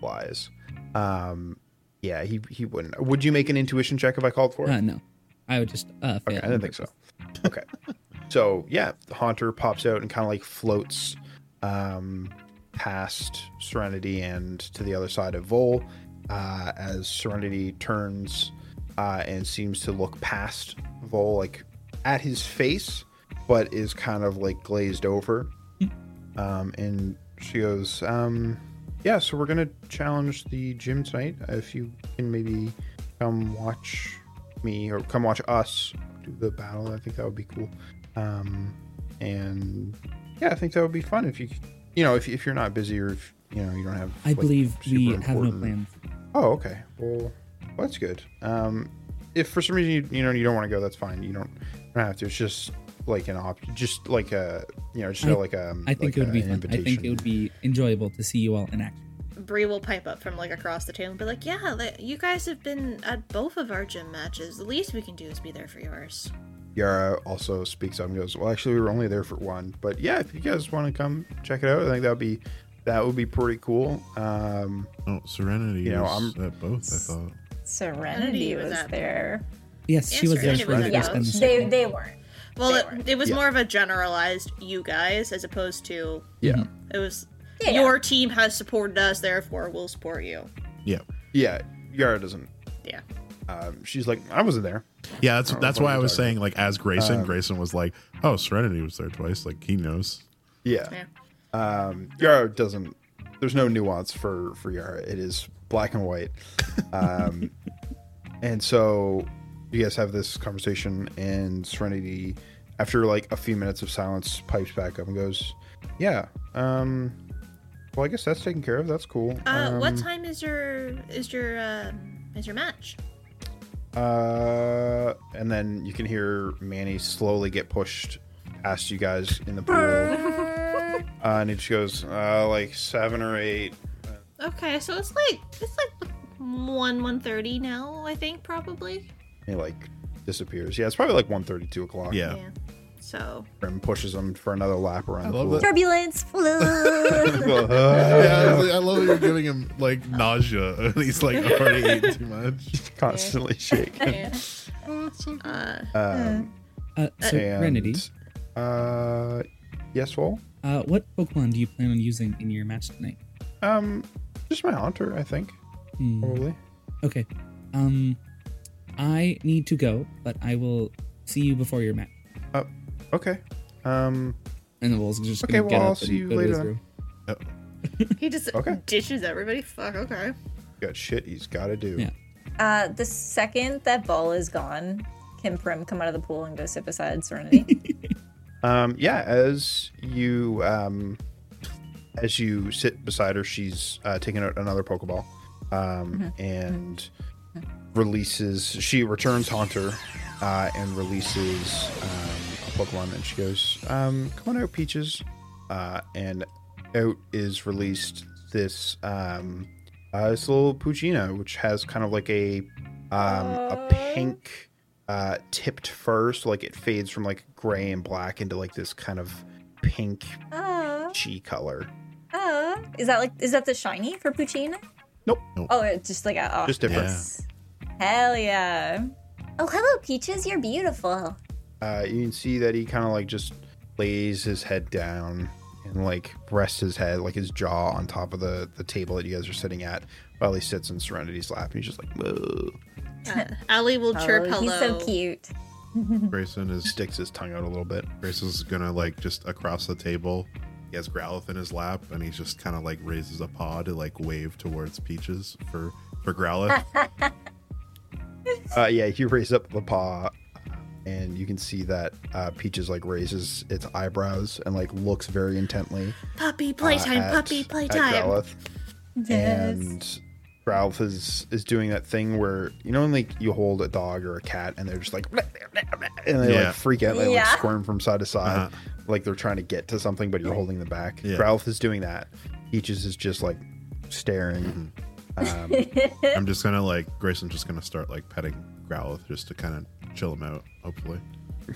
A: realize. Um, yeah, he he wouldn't. Would you make an intuition check if I called for it?
E: Uh, no, I would just uh, fail.
A: Okay, I didn't think so. Okay. [laughs] so yeah, the Haunter pops out and kind of like floats um, past Serenity and to the other side of Vol uh, as Serenity turns uh, and seems to look past Vol, like at his face, but is kind of like glazed over. Um, and she goes, um, "Yeah, so we're gonna challenge the gym tonight. If you can maybe come watch me or come watch us do the battle, I think that would be cool. Um, and yeah, I think that would be fun if you, you know, if, if you're not busy or if you know you don't have.
E: I
A: like,
E: believe we
A: super
E: have no plans.
A: Oh, okay. Well, that's good. Um, if for some reason you, you know you don't want to go, that's fine. You don't, you don't have to. It's just like an op, just like a you know, just
E: I-
A: like a.
E: I think
A: like
E: it would
A: a-
E: be
A: an
E: fun. I think it would be enjoyable to see you all in action.
D: Bree will pipe up from like across the table and be like, "Yeah, you guys have been at both of our gym matches. The least we can do is be there for yours."
A: Yara also speaks up and goes, "Well, actually, we were only there for one, but yeah, if you guys want to come check it out, I think that would be that would be pretty cool." Um,
B: Oh, Serenity
A: You know, I'm-
B: at both, I thought.
C: Serenity
D: was
C: was there.
E: Yes, she was there
D: Serenity
E: for
D: was
E: the
C: Yeah,
E: first and
C: they they weren't.
D: Well, it, it was
A: Yeah.
D: more of a generalized you guys as opposed to
A: yeah,
D: it was
C: Yeah, yeah.
D: your team has supported us, therefore we'll support you.
B: Yeah.
A: yeah. Yara doesn't.
D: Yeah.
A: Um, she's like, I wasn't there.
B: Yeah, that's that's why I was saying like as Grayson,
A: Um,
B: Grayson was like, "Oh, Serenity was there twice." Like he knows.
A: Yeah.
D: Yeah.
A: Um, Yara doesn't. There's no nuance for for Yara. It is black and white. [laughs] Um, and so you guys have this conversation, and Serenity, after like a few minutes of silence, pipes back up and goes, "Yeah, um, Well, I guess that's taken care of. That's cool.
D: Uh, what
A: Um,
D: time is your is your uh, is your match?
A: Uh, and then you can hear Manny slowly get pushed past you guys in the pool. [laughs] uh, and he just goes, uh, like seven or eight.
D: Okay, so it's like it's like one one thirty now. I think probably.
A: He like disappears. Yeah, it's probably like 1.30, 2 o'clock.
B: Yeah.
D: So
A: Grim pushes him for another lap around
B: I
A: the
B: love
A: pool.
B: that.
C: Turbulence. flu. [laughs]
B: Yeah, I,
A: uh,
B: was like- I love that you're giving him like nausea, and [laughs] he's like already eating too much. [laughs]
A: constantly shaking.
D: yeah. uh,
A: Um,
E: Uh, so,
A: and,
E: Renity,
A: uh, yes, well,
E: uh, what Pokemon do you plan on using in your match tonight?
A: um, just my Haunter, I think,
E: Hmm,
A: probably.
E: Okay. Um, I need to go, but I will see you before your match.
A: Okay. Um,
E: And then we'll just
A: Okay,
E: gonna
A: well,
E: get
A: I'll
E: up
A: see you
E: go to his
A: later
E: room. [laughs]
D: he just
A: Okay.
D: ditches everybody. Fuck. Okay.
A: got shit he's got to do.
E: Yeah.
C: Uh, the second that Vol is gone, can Prim come out of the pool and go sit beside Serenity? [laughs]
A: Um, yeah, as you um, as you sit beside her, she's uh, taking out another Pokeball, um, and releases. She returns Haunter uh, and releases um, a Pokemon, and she goes, um, "Come on out, Peaches," uh, and out is released this um, uh, this little Poochyena, which has kind of like a um, a pink uh, tipped fur, so like it fades from like gray and black into like this kind of pink chi color.
C: ah. Is that like is that the shiny for Poochyena?
A: Nope.
B: Nope.
C: Oh, it's just like a oh,
A: Just different.
B: Yeah.
C: Hell yeah. Oh, hello, Peaches. You're beautiful.
A: Uh, you can see that he kind of like just lays his head down and like rests his head, like his jaw on top of the the table that you guys are sitting at, while he sits in Serenity's lap, and he's just like, Whoa.
D: Uh, Allie will chirp
C: oh,
D: hello.
C: he's so cute. [laughs]
B: Grayson is
A: sticks his tongue out a little bit.
B: Grayson's gonna like just across the table. He has Growlithe in his lap, and he's just kind of like raises a paw to like wave towards Peaches for for Growlithe. [laughs]
A: Uh, yeah, you raise up the paw, and you can see that uh, Peaches like raises its eyebrows and like looks very intently.
D: Puppy
A: uh,
D: playtime.
A: at-
D: puppy playtime.
A: Growlithe. and Ralph is is doing that thing where you know when like you hold a dog or a cat and they're just like and they
B: Yeah.
A: like freak out they
C: Yeah.
A: like squirm from side to side
B: Uh-huh.
A: like they're trying to get to something but you're holding them back.
B: Yeah.
A: Ralph is doing that. Peaches is just like staring. Um, [laughs]
B: I'm just gonna like Grayson's just gonna start like petting Growlithe just to kind of chill him out. Hopefully,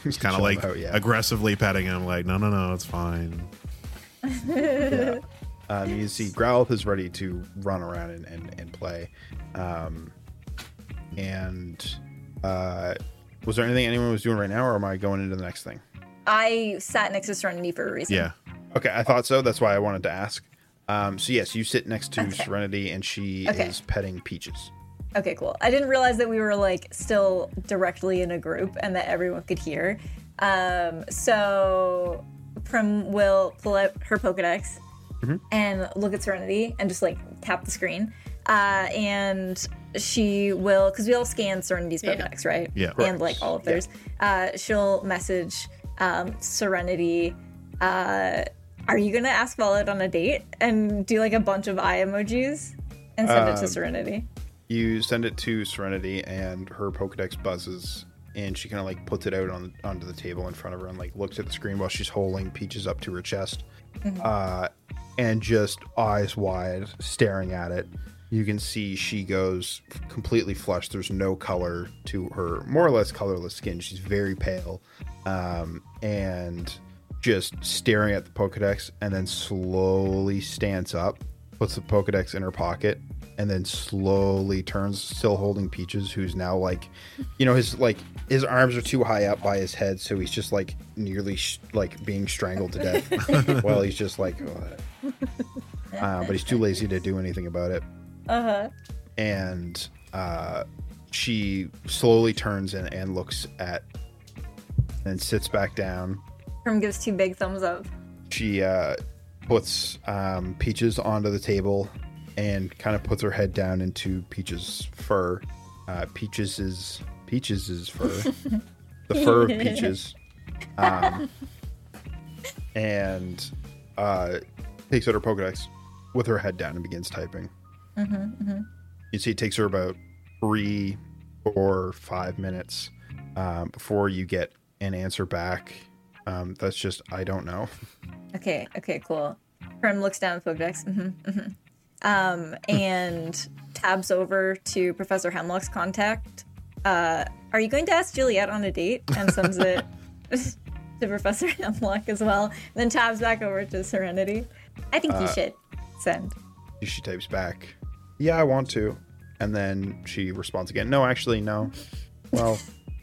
B: just [laughs] kind of like
A: out, yeah.
B: aggressively petting him. Like, no, no, no, it's fine.
A: yeah. Um, you see Growlithe is ready to run around and, and, and play. Um, and uh, was there anything anyone was doing right now, or am I going into the next thing?
C: I sat next to Serenity for a reason.
B: Yeah,
A: Okay, I thought so. That's why I wanted to ask. Um, so yes, you sit next to
C: Okay.
A: Serenity, and she
C: Okay.
A: is petting Peaches.
C: Okay, cool. I didn't realize that we were like still directly in a group and that everyone could hear. Um, so Prim will pull out her Pokedex and look at Serenity and just like tap the screen. Uh, and she will, because we all scan Serenity's
D: Yeah.
C: Pokedex, right?
B: Yeah.
C: And like all of theirs. Uh, she'll message um, Serenity. Uh, are you gonna ask Violet on a date and do like a bunch of eye emojis and send it to
A: Um,
C: Serenity?
A: You send it to Serenity, and her Pokedex buzzes, and she kind of like puts it out on onto the table in front of her, and like looks at the screen while she's holding Peaches up to her chest, uh, and just eyes wide, staring at it. You can see she goes completely flushed. There's no color to her, more or less colorless skin. She's very pale, um, and just staring at the Pokedex, and then slowly stands up, puts the Pokedex in her pocket, and then slowly turns, still holding Peaches, who's now like, you know, his like his arms are too high up by his head, so he's just like nearly sh- like being strangled to death. [laughs] while he's just like, "Ugh." uh, but he's too lazy to do anything about it.
C: Uh huh.
A: And uh, she slowly turns and, and looks at, and sits back down.
C: Gives two big thumbs up.
A: She uh, puts um, Peaches onto the table and kind of puts her head down into Peaches' fur. Uh, Peaches is Peaches is fur, [laughs] the fur of [laughs] Peaches, um, and uh, takes out her Pokedex with her head down and begins typing.
C: Mm-hmm,
A: You see, it takes her about three or five minutes um, before you get an answer back. Um, that's just I don't know.
C: Okay, okay, cool. Prim looks down at the Pokedex. hmm hmm Um, and tabs over to Professor Hemlock's contact. Uh, are you going to ask Juliet on a date? And sends it [laughs] to Professor Hemlock as well. then tabs back over to Serenity. I think you should send.
A: She types back, "Yeah, I want to," and then she responds again, "No, actually, no. Well,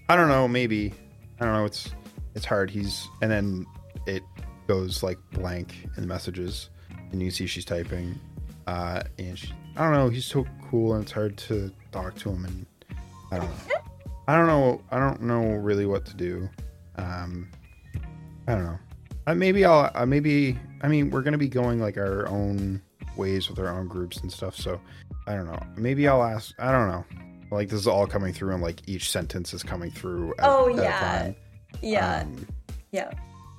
A: I don't know. Maybe I don't know. It's it's hard. He's and then it goes like blank in the messages, and you see she's typing, uh, and she, I don't know. He's so cool, and it's hard to talk to him, and I don't know. I don't know. I don't know really what to do. Um, I don't know. Uh, maybe I'll. Uh, maybe I mean we're gonna be going like our own ways with our own groups and stuff. So I don't know. Maybe I'll ask. I don't know. Like this is all coming through, and like each sentence is coming through. At,
C: Oh,
A: at
C: yeah. Yeah,
A: Um,
C: yeah.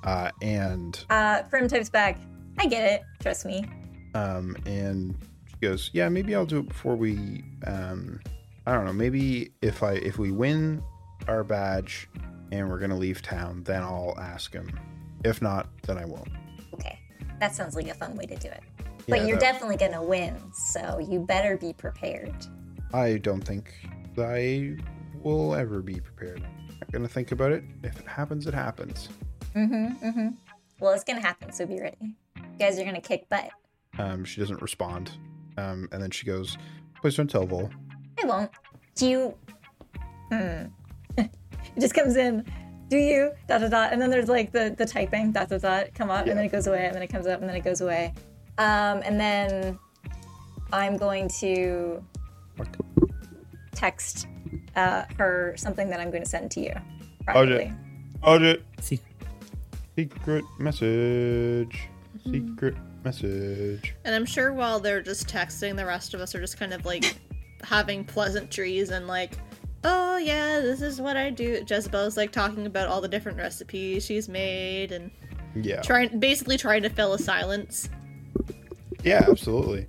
A: uh, and
C: Uh, Prim types back. I get it. Trust me.
A: um, and she goes, "Yeah, maybe I'll do it before we. Um, I don't know. Maybe if I if we win our badge and we're gonna leave town, then I'll ask him. If not, then I won't.
C: Okay, that sounds like a fun way to do it. But
A: Yeah,
C: you're
A: that-
C: definitely gonna win, so you better be prepared.
A: I don't think I will ever be prepared. Not gonna think about it. If it happens, it happens.
C: Mm-hmm. Mm-hmm. Well, it's gonna happen, so be ready. You guys are gonna kick butt.
A: Um, she doesn't respond, um, and then she goes, "Please don't tell Vol."
C: I won't. Do you? Hmm. [laughs] it just comes in. Do you? Dot dot dot. And then there's like the the typing. Dot dot dot. Come up,
A: Yeah.
C: and then it goes away, and then it comes up, and then it goes away. Um, and then I'm going to text uh, her something that I'm going to send to you. Privately.
A: Audit.
E: See,
A: Secret message. Secret message.
D: And I'm sure while they're just texting, the rest of us are just kind of like having pleasantries and like, oh yeah, this is what I do. Jezebel's like talking about all the different recipes she's made and
A: Yeah.
D: trying, basically trying to fill a silence.
A: Yeah, absolutely.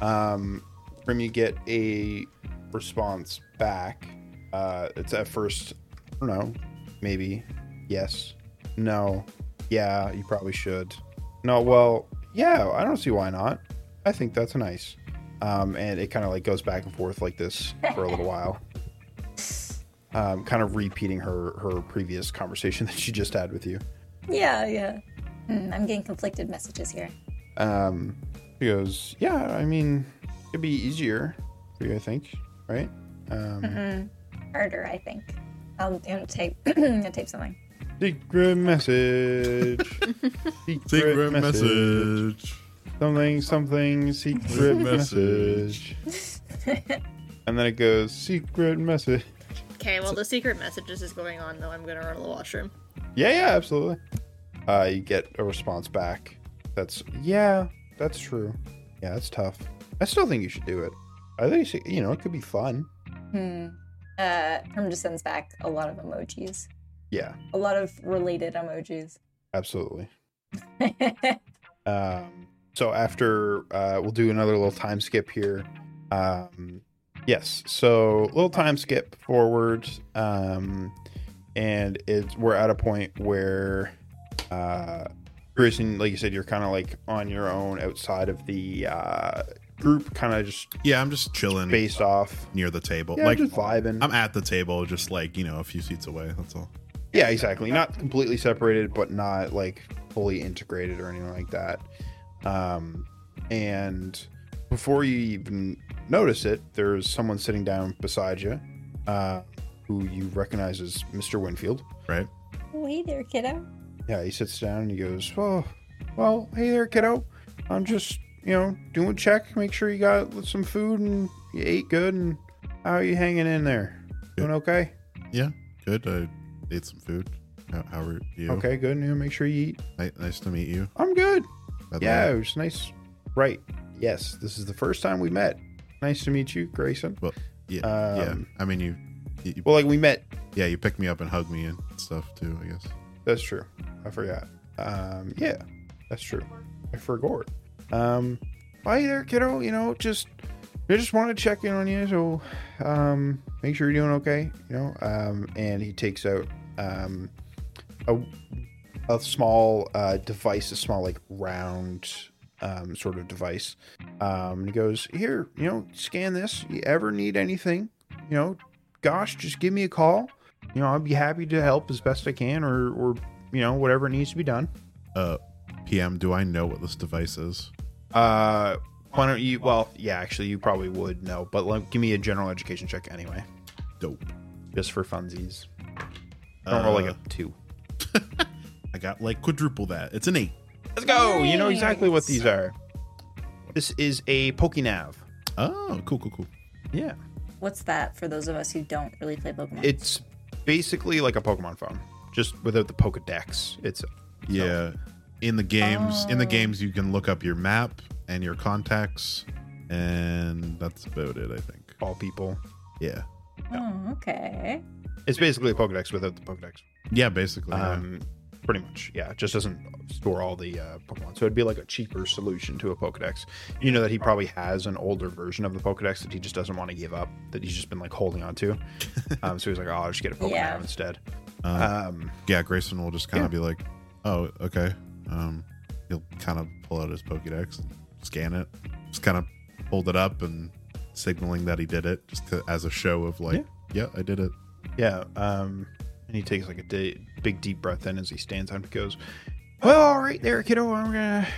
A: Um, from you get a response back. Uh, it's at first, I don't know, maybe yes, no, yeah, you probably should. No, well, yeah, I don't see why not. I think that's nice. Um, and it kind of like goes back and forth like this for a little while. [laughs] Um, kind of repeating her her previous conversation [laughs] that she just had with you.
C: Yeah, yeah. Hmm, I'm getting conflicted messages here.
A: Um, he goes, "Yeah, I mean, it'd be easier for you, I think, right?" Um,
C: Harder, I think. I'll, i tape. [clears throat] I'm gonna tape something.
A: secret message. [laughs] secret,
B: Secret
A: message.
B: message.
A: Something, something. Secret message. [laughs] and then it goes, "Secret message."
D: Okay, well the secret messages is going on though. I'm gonna run to the washroom.
A: Yeah, yeah, absolutely. Uh, you get a response back. That's yeah, that's true. Yeah, that's tough. I still think you should do it. I think you, should, you know it could be fun.
C: Hmm. Uh, Herm just sends back a lot of emojis.
A: Yeah,
C: A lot of related emojis.
A: absolutely. [laughs] Um, so after uh, we'll do another little time skip here. Um, yes, so little time skip forward, um, and it's we're at a point where uh, Grayson, like you said, you're kind of like on your own outside of the uh, group, kind of just
B: Yeah, I'm just chilling
A: based off.
B: near the table.
A: Yeah,
B: like
A: just vibing.
B: I'm at the table, just like you know, a few seats away. That's all.
A: Yeah, exactly. Not completely separated, but not like fully integrated or anything like that. Um, and before you even notice it, there's someone sitting down beside you, uh, who you recognize as Mr. Winfield.
B: Right?
C: oh, hey there, kiddo.
A: Yeah, he sits down and he goes, "Well, well, hey there, kiddo. I'm just, you know, doing a check, make sure you got some food and you ate good, and how are you hanging in there? Doing okay?
B: Yeah, good. I ate some food. How, how are you?
A: Okay, good. You know, make sure you eat.
B: Ni- nice to meet you.
A: I'm good."
B: by
A: Yeah, it was nice. Right. Yes, this is the first time we met. Nice to meet you, Grayson.
B: Well, yeah, yeah.
A: Um,
B: I mean, you, you,
A: Well, like we met.
B: yeah, you picked me up and hugged me and stuff too. I guess.
A: That's true. I forgot. Um, yeah, that's true. I forgot. Um, hi there, kiddo. You know, just I just want to check in on you, so um, make sure you're doing okay. You know, um, and he takes out um, a a small uh, device, a small like round um, sort of device. Um, and he goes, "Here, you know, scan this. You ever need anything, you know, gosh, just give me a call. You know, I'll be happy to help as best I can, or or you know, whatever needs to be done."
B: Uh, PM, do I know what this device is?
A: Uh, why don't you? Well, yeah, actually, you probably would know, but like, give me a general education check anyway,
B: Dope.
A: just for funsies. Don't roll like a two. [laughs]
B: I got like quadruple that. It's an eight.
A: Let's go. You know exactly what these are. This is a Pokénav.
B: Oh, cool, cool, cool.
A: Yeah,
C: What's that for those of us who don't really play Pokemon?
A: it's basically like a Pokemon phone, just without the Pokedex. It's
B: Yeah. In the games, in the
C: Oh.
B: games, you can look up your map and your contacts, and that's about it. I think.
A: all people.
B: Yeah.
C: oh, okay.
A: It's basically a Pokedex without the Pokedex.
B: Yeah, basically. yeah.
A: Um, pretty much, yeah. It just doesn't store all the uh, Pokemon, so it'd be like a cheaper solution to a Pokedex. You know that he probably has an older version of the Pokedex that he just doesn't want to give up, that he's just been like holding on to. [laughs] um, so he's like, oh, I'll just get a Pokemon
C: Yeah.
A: instead.
B: Uh,
A: Um,
B: yeah, Grayson will just kind
A: yeah.
B: of be like, "Oh, okay." Um, he'll kind of pull out his Pokédex and scan it, just kind of hold it up and signaling that he did it, just to, as a show of like, "Yeah, I did it."
A: Yeah, um, and he takes like a di- big deep breath in as he stands up and goes, "Well, all right, there, kiddo. I'm gonna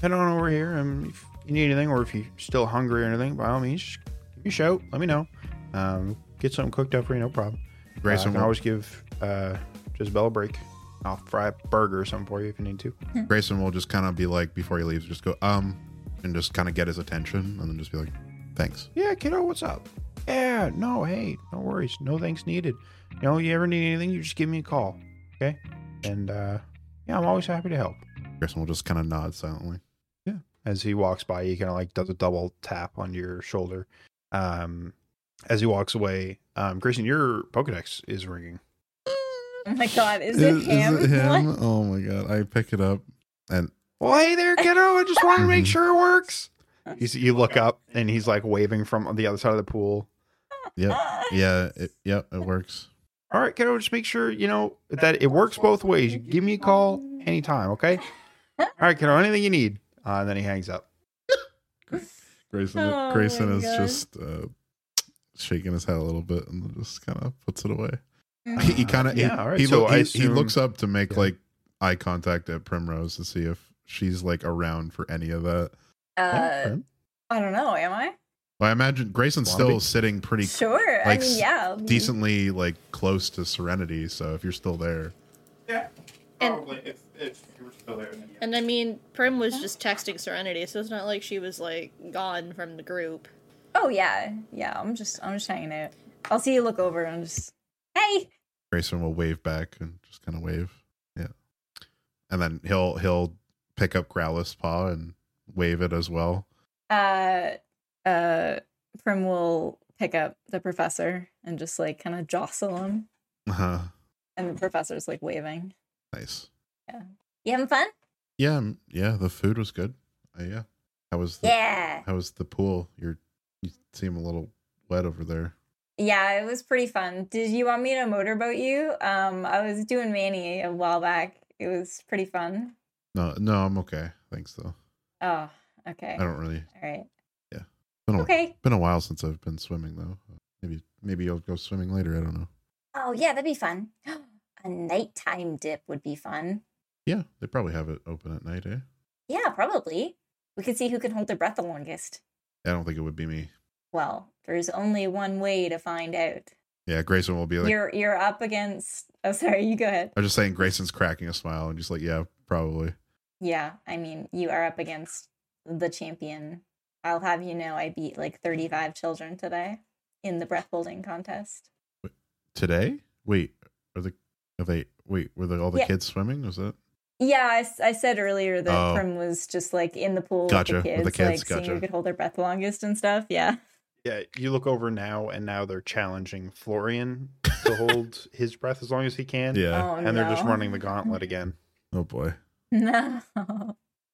A: head on over here. And if you need anything, or if you're still hungry or anything, by all means, just give me a shout. Let me know. Um, get something cooked up for you, no problem. Uh, I can
B: will,
A: always give uh, Jezebel a break. I'll fry a burger or something for you if you need to.
B: Grayson will just kind of be like, before he leaves, just go, "Um," and just kind of get his attention, and then just be like, "Thanks."
A: Yeah, kiddo, what's up? Yeah, no, hey, no worries, no thanks needed. You know, you ever need anything, you just give me a call, okay? And uh, yeah, I'm always happy to help.
B: Grayson will just kind of nod silently. Yeah.
A: As he walks by he kind of like does a double tap on your shoulder um as he walks away um grayson your pokedex is ringing
C: Oh my god, is it him? What? [laughs]
B: Oh my god! I pick it up, and
A: well hey there kiddo i just wanted to make [laughs] sure it works he's, you look up and he's like waving from the other side of the pool [laughs]
B: yep, yeah, it, yep, it works.
A: all right kiddo just make sure you know that it works both ways you give me a call anytime okay all right kiddo anything you need uh, and then he hangs up
B: Grayson,
C: Oh
B: Grayson is
C: God.
B: just uh, shaking his head a little bit and just kind of puts it away. [laughs] He, he kind of
A: Yeah, all right.
B: He,
A: So
B: he,
A: assume-
B: he looks up to make
A: Yeah.
B: like eye contact at Primrose to see if she's like around for any of that.
C: Uh, I don't know. Am I?
B: Well, I imagine Grayson's
A: Wanna be?
B: still sitting pretty
C: Sure.
B: like,
C: I mean, yeah. I'll be-
B: decently like close to Serenity. So if you're still there,
A: yeah
D: And-
A: probably if, if you were still there
D: And I mean, Prim was just texting Serenity, so it's not like she was like gone from the group.
C: Oh yeah, yeah. I'm just, I'm just hanging out. I'll see you look over and just, hey.
B: Grayson will wave back and just kind of wave. Yeah, and then he'll he'll pick up Growlithe's paw and wave it as well.
C: Uh, uh, Prim will pick up the professor and just like kind of jostle him,
B: Uh-huh.
C: and the professor's like waving.
B: Nice. Yeah.
C: You having fun?
B: Yeah, yeah. The food was good. Uh, yeah. How was the
C: Yeah.
B: How was the pool? You're you seem a little wet over there.
C: Yeah, it was pretty fun. Did you want me to motorboat you? Um, I was doing Manny a while back. It was pretty fun.
B: No, no, I'm okay. Thanks though.
C: Oh, okay.
B: I don't really.
C: All right.
B: Been a,
C: Okay.
B: been a while since I've been swimming though. Maybe maybe I'll go swimming later. I don't know.
C: Oh, yeah, that'd be fun. [gasps] A nighttime dip would be fun.
B: Yeah, they probably have it open at night, eh?
C: Yeah, probably. We could see who can hold their breath the longest.
B: I don't think it would be me.
C: Well, there's only one way to find out.
B: Yeah, Grayson will be like.
C: you're you're up against. Oh, sorry. You go ahead.
B: I'm just saying, Grayson's cracking a smile and just like, yeah, probably.
C: Yeah, I mean, you are up against the champion. I'll have you know, I beat like 35 children today in the breath holding contest.
B: Today? Wait, are the are they? Wait, were the, all the
C: Yeah.
B: kids swimming? Was that?
C: Yeah, I said earlier that
B: Oh.
C: Prim was just like in the pool
B: Gotcha,
C: with the
B: with
C: kids,
B: the kids,
C: like seeing who could hold their breath the longest and stuff. Yeah.
A: Yeah, you look over now, and now they're challenging Florian to [laughs] hold his breath as long as he can.
B: Yeah.
C: Oh,
A: and they're just running the [laughs] gauntlet again.
B: Oh boy,
C: No.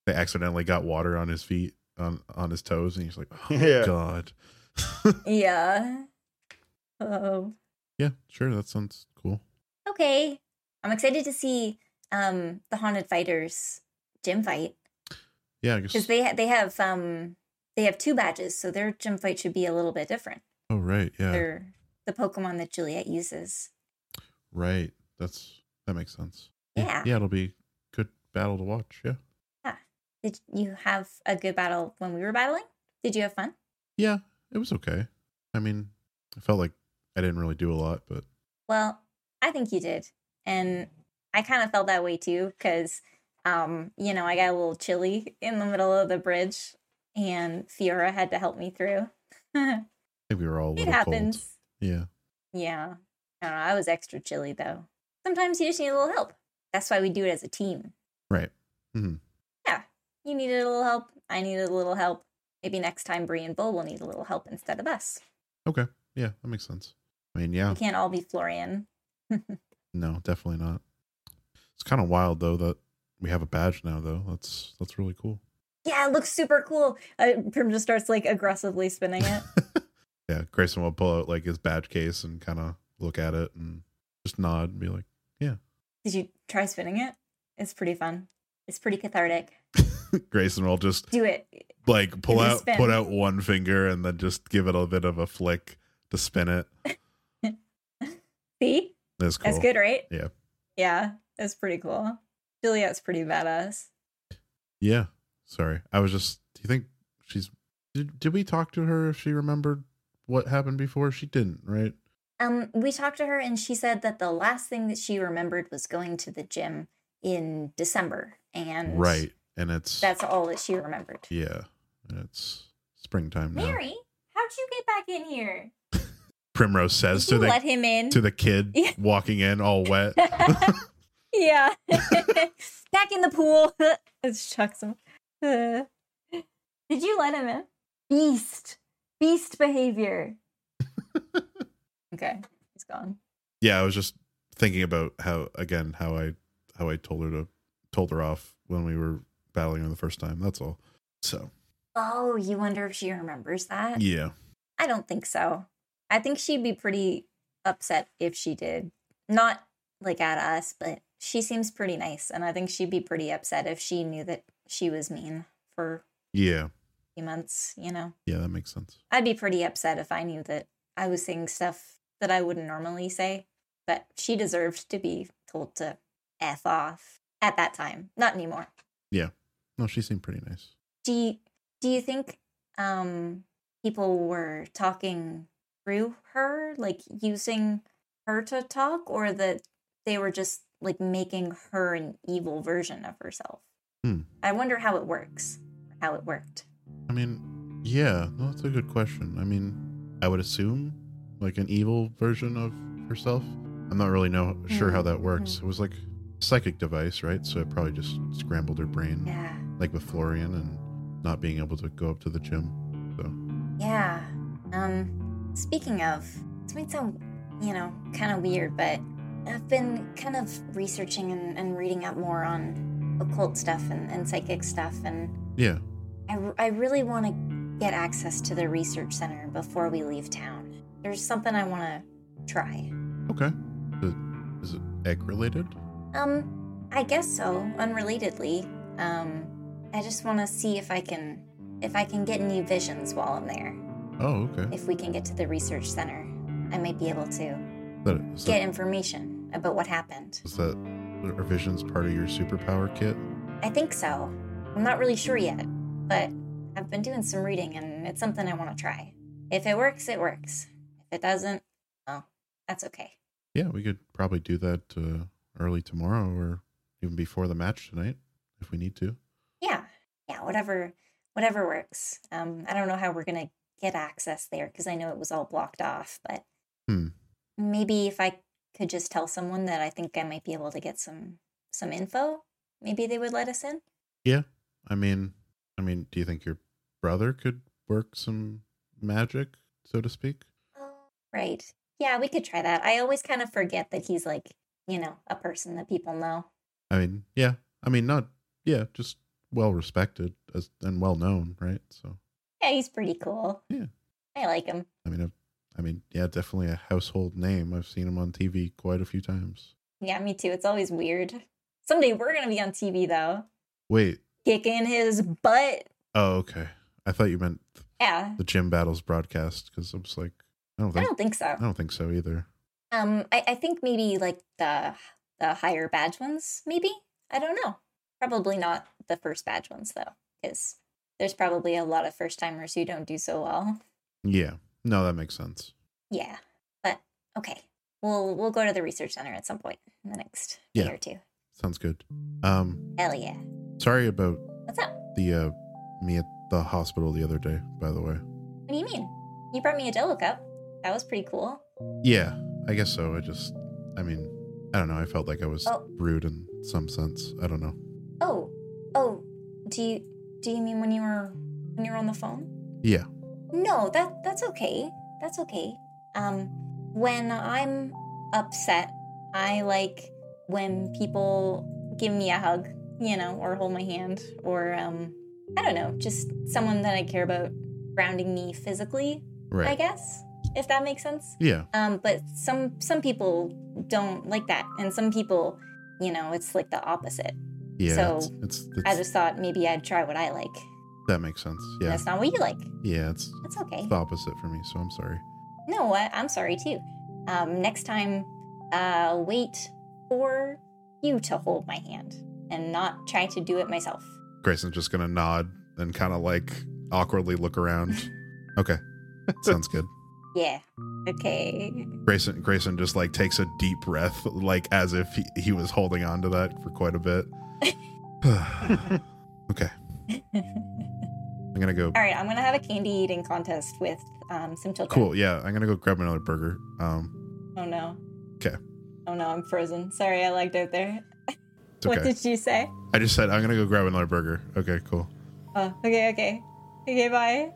B: they accidentally got water on his feet. on on his toes, and he's like, [laughs] "Oh
A: Yeah.
B: God."
C: Yeah. Oh.
B: Yeah, sure. That sounds cool.
C: Okay. I'm excited to see um the haunted fighters gym fight
B: Yeah,
C: because they ha- they have um they have two badges, so their gym fight should be a little bit different.
B: oh, right. Yeah.
C: They're the Pokemon that Juliet uses.
B: Right. That's that makes sense.
C: Yeah.
B: Yeah, it'll be good battle to watch. Yeah. Yeah.
C: Did you have a good battle when we were battling? Did you have fun?
B: Yeah, it was okay. I mean, I felt like I didn't really do a lot, but
C: Well, I think you did. And I kind of felt that way too because um, you know, I got a little chilly in the middle of the bridge and Fiora had to help me through. it
B: I think we were all a little
C: happens.
B: cold. Yeah.
C: Yeah. I don't know. I was extra chilly though. Sometimes you just need a little help. That's why we do it as a team.
B: Right. hmm
C: Yeah. You needed a little help. I needed a little help. Maybe next time Bree and Bo will need a little help instead of us.
B: Okay. Yeah, that makes sense. I mean, yeah.
C: We can't all be Florian. [laughs]
B: No, definitely not. It's kind of wild though that we have a badge now though. That's that's really cool.
C: Yeah, it looks super cool. Uh, Prim just starts like aggressively spinning it. [laughs]
B: yeah, Grayson will pull out like his badge case and kind of look at it and just nod and be like, yeah.
C: Did you try spinning it? It's pretty fun. It's pretty cathartic. [laughs]
B: Grayson will just
C: Do it.
B: like pull
C: Give it a
B: out
C: spin.
B: put out one finger and then just give it a bit of a flick to spin it. [laughs]
C: See?
B: That's cool.
C: That's good, right?
B: Yeah.
C: Yeah, that's pretty cool. Juliet's pretty badass.
B: Yeah. Sorry. I was just do you think she's did, did we talk to her if she remembered what happened before? She didn't, right?
C: Um, we talked to her and she said that the last thing that she remembered was going to the gym in December. And
B: Right. And it's
C: that's all that she remembered.
B: yeah. And it's springtime now.
C: Mary, how'd you get back in here? [laughs]
B: Primrose says to the
C: let him in?
B: to the kid
C: Yeah.
B: walking in all wet. [laughs]
C: yeah. [laughs] Back in the pool. Let's chuck some. [laughs] Did you let him in? Beast. Beast behavior. [laughs] okay. He's gone.
B: yeah, I was just thinking about how again how I how I told her to told her off when we were battling her the first time. That's all. So
C: Oh, you wonder if she remembers that?
B: yeah,
C: I don't think so. I think she'd be pretty upset if she did. Not like at us, but she seems pretty nice. And I think she'd be pretty upset if she knew that she was mean for
B: yeah,
C: a few months, you know?
B: yeah. That makes sense.
C: I'd be pretty upset if I knew that I was saying stuff that I wouldn't normally say. But she deserved to be told to F off at that time. Not anymore. Yeah.
B: No, she seemed pretty nice.
C: Do you, do you think um people were talking through her, like using her to talk, or that they were just like making her an evil version of herself?
B: Hmm.
C: I wonder how it works. How it worked.
B: I mean, yeah, no, that's a good question. I mean, I would assume like an evil version of herself. I'm not really know sure how that works. It was like a psychic device, right? So it probably just scrambled her brain,
C: Yeah.
B: like with Florian and not being able to go up to the gym. So
C: Yeah. Um, speaking of, this might sound, you know, kind of weird, but I've been kind of researching and, and reading up more on occult stuff and, and psychic stuff, and
B: yeah,
C: I, I really want to get access to the research center before we leave town. There's something I want to try.
B: okay. Is it, egg related?
C: Um, I guess so, unrelatedly. Um, I just want to see if I can if I can get any visions while I'm there.
B: Oh, okay.
C: If we can get to the research center, I might be able to
B: That
C: get
B: that,
C: information about what happened.
B: is that are visions part of your superpower kit?
C: I think so. I'm not really sure yet, but I've been doing some reading and it's something I want to try. If it works, it works. If it doesn't, well, that's okay.
B: Yeah, we could probably do that uh, early tomorrow or even before the match tonight if we need to.
C: Yeah. Yeah, whatever whatever works. Um I don't know how we're going to get access there because I know it was all blocked off, but
B: Hmm.
C: maybe if I could just tell someone that I think I might be able to get some some info, maybe they would let us in. Yeah.
B: I mean, I mean, do you think your brother could work some magic, so to speak?
C: Oh, right. Yeah, we could try that. I always kind of forget that he's like, you know, a person that people know.
B: I mean, yeah. I mean, not yeah, just well respected as and well known, right? So
C: Yeah, he's pretty cool.
B: Yeah.
C: I like him.
B: I mean, I, I mean, yeah, definitely a household name. I've seen him on TV quite a few times.
C: Yeah, me too. It's always weird. Someday we're gonna be on TV though,
B: Wait,
C: kicking his butt.
B: oh okay. I thought you meant
C: Yeah,
B: the gym battles broadcast because I was like, I don't
C: I
B: think
C: don't think so.
B: I don't think so either.
C: Um, I, I think maybe like the the higher badge ones. Maybe I don't know. Probably not the first badge ones though, because there's probably a lot of first timers who don't do so well.
B: Yeah, no, that makes sense.
C: Yeah, but okay, we'll we'll go to the research center at some point in the next
B: Yeah.
C: day or two.
B: Sounds good. Um,
C: Hell yeah!
B: sorry about
C: What's up?
B: the uh me at the hospital the other day. By the way,
C: What do you mean? You brought me a Jello cup. That was pretty cool.
B: yeah, I guess so. I just, I mean, I don't know. I felt like I was
C: Oh.
B: rude in some sense. I don't know.
C: Oh, oh, do you do you mean when you were when you were on the phone?
B: Yeah,
C: No, that that's okay. That's okay. Um, when I'm upset, I like when people give me a hug, you know, or hold my hand, or um, I don't know, just someone that I care about grounding me physically.
B: Right.
C: I guess if that makes sense.
B: Yeah,
C: Um, but some some people don't like that, and some people, you know, it's like the opposite.
B: yeah.
C: So,
B: it's, it's, it's
C: I just thought maybe I'd try what I like.
B: That makes sense. Yeah,
C: That's not what you like.
B: yeah. It's
C: That's okay.
B: the opposite for me. So I'm sorry.
C: No, I, I'm sorry too. Um, next time, uh, wait for you to hold my hand and not try to do it myself.
B: Grayson's just gonna nod and kind of like awkwardly look around. [laughs] Okay, sounds good. [laughs]
C: Yeah. Okay.
B: Grayson Grayson just like takes a deep breath, like as if he, he was holding on to that for quite a bit. [laughs] [sighs] okay, I'm gonna go.
C: All right. I'm gonna have a candy eating contest with um, some children.
B: Cool. Yeah, I'm gonna go grab another burger. Um,
C: Oh
B: Okay.
C: Oh no, I'm frozen. Sorry, I lagged out there.
B: it's [laughs]
C: What
B: okay.
C: did you say?
B: I just said I'm gonna go grab another burger. Okay, cool.
C: Oh, okay, okay. Okay, bye.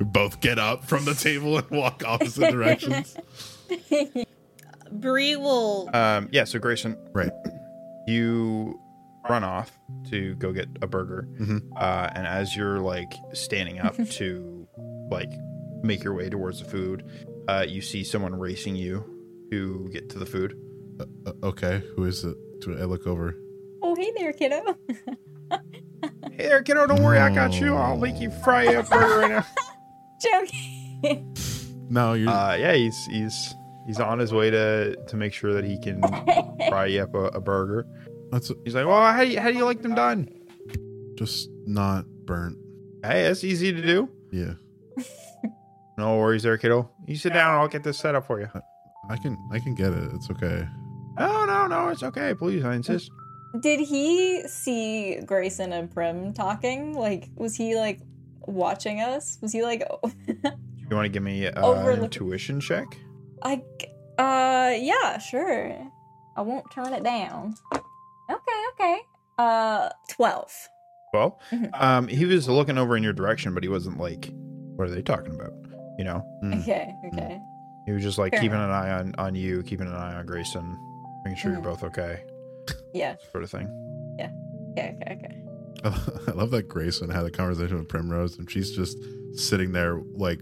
B: We [laughs] [laughs] both get up from the table and walk opposite directions.
D: Bree will
A: Um, yeah, so Grayson,
B: Right.
A: you run off to go get a burger,
B: Mhm.
A: uh, and as you're like standing up [laughs] to like make your way towards the food, uh, you see someone racing you to get to the food.
B: Uh, uh, okay, who is it? Do I look over?
C: oh, hey there, kiddo. [laughs]
A: Hey there, kiddo! Don't worry, I got you. I'll make you fry a burger right now. [laughs]
C: Joking.
B: No, you're.
A: Uh, yeah, he's he's he's on his way to to make sure that he can fry you up a, a burger.
B: That's
A: He's like, well, how do you, how do you like them done?
B: just not burnt.
A: Hey, that's easy to do.
B: Yeah, [laughs]
A: No worries there, kiddo. You sit down. I'll get this set up for you.
B: I can. I can get it. It's okay.
A: No, no, no. It's okay. Please, I insist.
C: Did he see Grayson and Prim talking? Like, was he like watching us? Was he like, [laughs]
A: You want to give me uh,
C: Overlook-
A: an intuition check?
C: I, uh, yeah, sure. I won't turn it down. Okay, okay. Uh, 12.
A: Well,
C: Mhm.
A: um, he was looking over in your direction, but he wasn't like, what are they talking about? You know,
B: Mm.
C: Okay, okay.
A: he was just like
C: Fair
A: keeping
C: enough.
A: an eye on on you, keeping an eye on Grayson, making sure
C: Mhm.
A: you're both okay,
C: Yeah,
A: sort of thing. Yeah.
C: Okay, okay, okay. [laughs]
B: I love that Grayson had a conversation with Primrose, and she's just sitting there like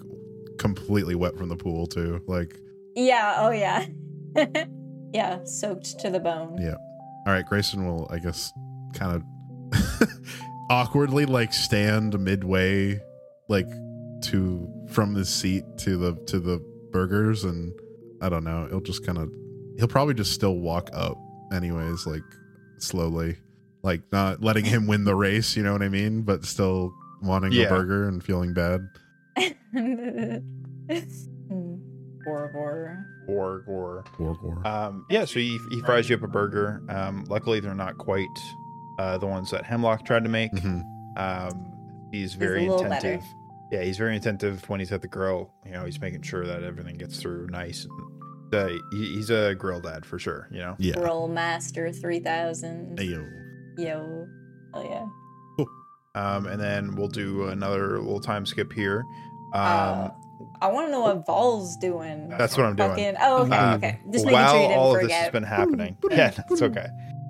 B: completely wet from the pool too. Like,
C: Yeah, oh yeah. [laughs] yeah, soaked to the bone.
B: Yeah. all right, Grayson will, I guess, kind of [laughs] awkwardly like stand midway, like to from the seat to the to the burgers, and I don't know. He'll just kind of, he'll probably just still walk up, anyways, like slowly, like not letting him win the race. You know what I mean? But still wanting
A: Yeah.
B: the burger and feeling bad.
C: Mm, Bor bor.
A: Or or
B: War, war.
A: Um, yeah, so he, he fries you up a burger. Um, luckily, they're not quite uh, the ones that Hemlock tried to make.
B: Mhm.
A: Um, he's very
C: a little better.
A: attentive. Yeah, he's very attentive when he's at the grill. You know, he's making sure that everything gets through nice. And, uh, he, he's a grill dad for sure. You know.
B: Yeah.
C: Roll Master 3000.
B: Ayo.
C: Yo. Oh yeah.
A: Um, and then we'll do another little time skip here. Um,
C: Uh, I want to know what Vol's doing.
A: that's what I'm doing.
C: Fucking. Oh, okay,
A: Uh,
C: okay. Just making
A: while
C: sure you didn't
A: all of this has been happening, [laughs] yeah, that's okay.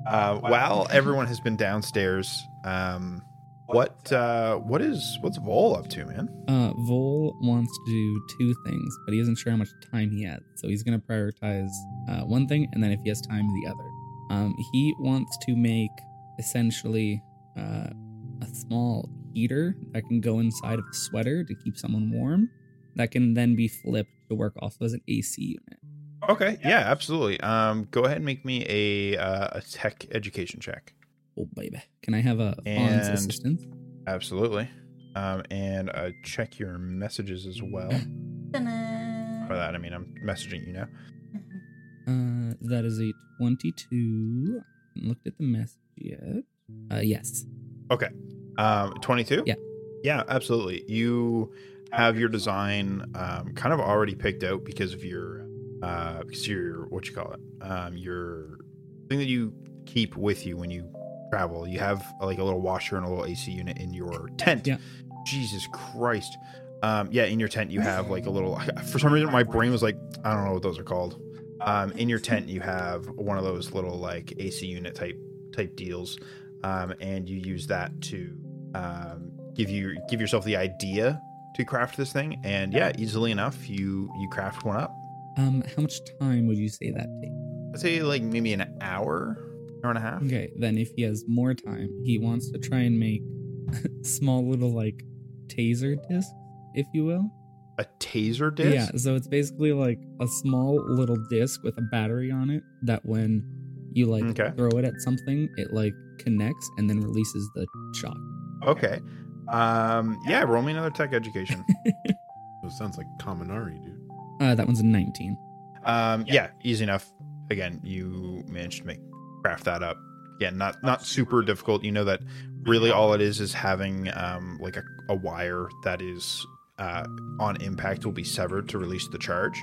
A: Uh, while everyone has been downstairs, um, what uh, what is what's Vol up to, man?
E: Uh, Vol wants to do two things, but he isn't sure how much time he has. So he's going to prioritize uh, one thing, and then if he has time, the other. Um, he wants to make essentially uh, a small heater that can go inside of a sweater to keep someone warm. That can then be flipped to work also as an AC unit.
A: Okay, yeah, absolutely. Um, go ahead and make me a uh, a tech education check.
E: Oh baby, can I have a Fawn's
A: And-
E: assistant?
A: Absolutely. Um, and uh, check your messages as well. For that, I mean, I'm messaging you now.
E: Uh, that is a twenty-two. I looked at the message yet. Uh, yes.
A: Okay. Um, 22?
E: Yeah.
A: Yeah, absolutely. You have your design um, kind of already picked out because of your, uh, because your, what you call it, um, your thing that you keep with you when you travel. You have like a little washer and a little AC unit in your tent.
E: Yeah.
A: Jesus Christ. Um, yeah, in your tent you have like a little. [laughs] For some reason, my brain was like, I don't know what those are called. Um, in your tent you have one of those little like AC unit type type deals, um, and you use that to um, give you give yourself the idea to craft this thing. And yeah, easily enough, you you craft one up.
E: Um, how much time would you say that takes?
A: I'd say like maybe an hour, hour and a half.
E: Okay, then if he has more time, he wants to try and make [laughs] small little like taser discs, if you will.
A: A taser disc.
E: Yeah, so it's basically like a small little disc with a battery on it that when you like
A: Okay.
E: throw it at something, it like connects and then releases the shock.
A: Okay. Um. Yeah. Roll me another tech education. [laughs]
B: It sounds like Kaminari, dude.
E: Uh, that one's a 19.
A: Um, yeah, easy enough. Again, you managed to make craft that up. Again, not not super difficult. You know that really all it is is having um, like a, a wire that is uh, on impact will be severed to release the charge.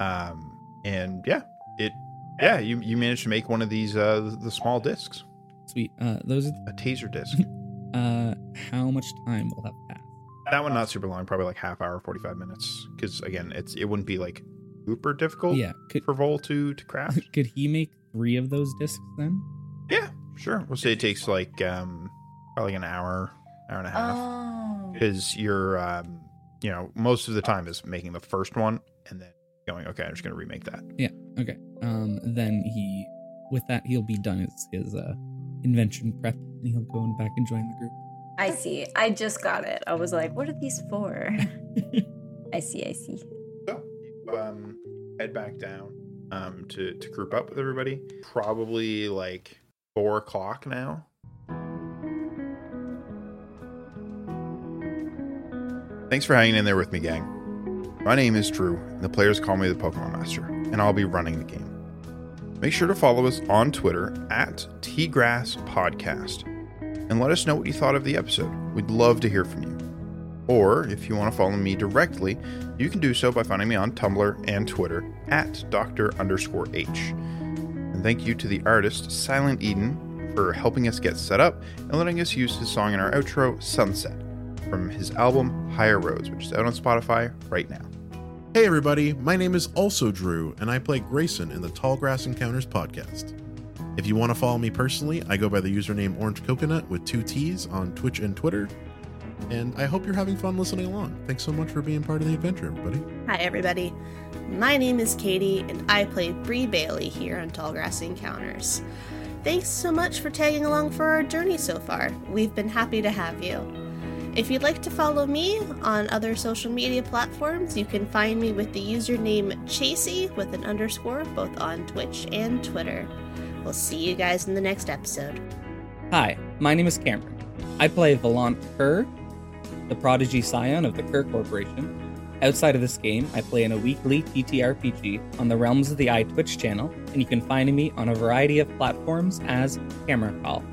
A: Um, and yeah, it yeah you you managed to make one of these uh, the small discs,
E: Sweet. Uh, those are,
A: a taser disc. [laughs]
E: uh, how much time will that pass?
A: That one not super long, probably like half hour, forty five minutes. Because again, it's it wouldn't be like super difficult
E: Yeah, could,
A: for Vol to to craft. [laughs]
E: could he make three of those discs then?
A: Yeah, sure. We'll say it takes like um probably an hour, hour and a half.
C: Oh.
A: Because you're um you know, most of the time is making the first one and then going, okay, I'm just gonna remake that. Yeah.
E: Okay. Um, then he, with that, he'll be done his, his uh, invention prep and he'll go and back and join the group.
C: I see. I just got it. I was like, what are these for? [laughs] I see, I see.
A: So um head back down um to, to group up with everybody. Probably like four o'clock now. Thanks for hanging in there with me, gang. My name is Drew, and the players call me the Pokemon Master, and I'll be running the game. Make sure to follow us on Twitter at Tgrass Podcast, and let us know what you thought of the episode. We'd love to hear from you. Or if you want to follow me directly, you can do so by finding me on Tumblr and Twitter at Dr. underscore H. And thank you to the artist Silent Eden for helping us get set up and letting us use his song in our outro, Sunset, from his album Higher Roads, which is out on Spotify right now.
B: Hey everybody, my name is also Drew, and I play Grayson in the Tall Grass Encounters podcast. If you want to follow me personally, I go by the username Orange Coconut with two T's on Twitch and Twitter. And I hope you're having fun listening along. Thanks so much for being part of the adventure, everybody.
F: Hi, everybody. My name is Katie, and I play Bree Bailey here on Tallgrass Encounters. Thanks so much for tagging along for our journey so far. We've been happy to have you. If you'd like to follow me on other social media platforms, you can find me with the username Chasey with an underscore both on Twitch and Twitter. We'll see you guys in the next episode.
E: Hi, my name is Cameron. I play Valant Kerr, the prodigy scion of the Kerr Corporation. Outside of this game, I play in a weekly TTRPG on the Realms of the Eye Twitch channel, and you can find me on a variety of platforms as Camera Call.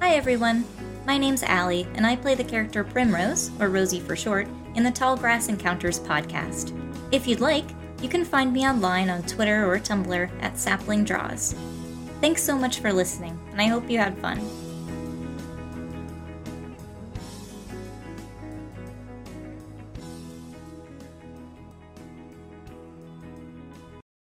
G: Hi everyone, my name's Allie, and I play the character Primrose, or Rosie for short, in the Tall Grass Encounters podcast. If you'd like, you can find me online on Twitter or Tumblr at Sapling Draws. Thanks so much for listening, and I hope you had fun.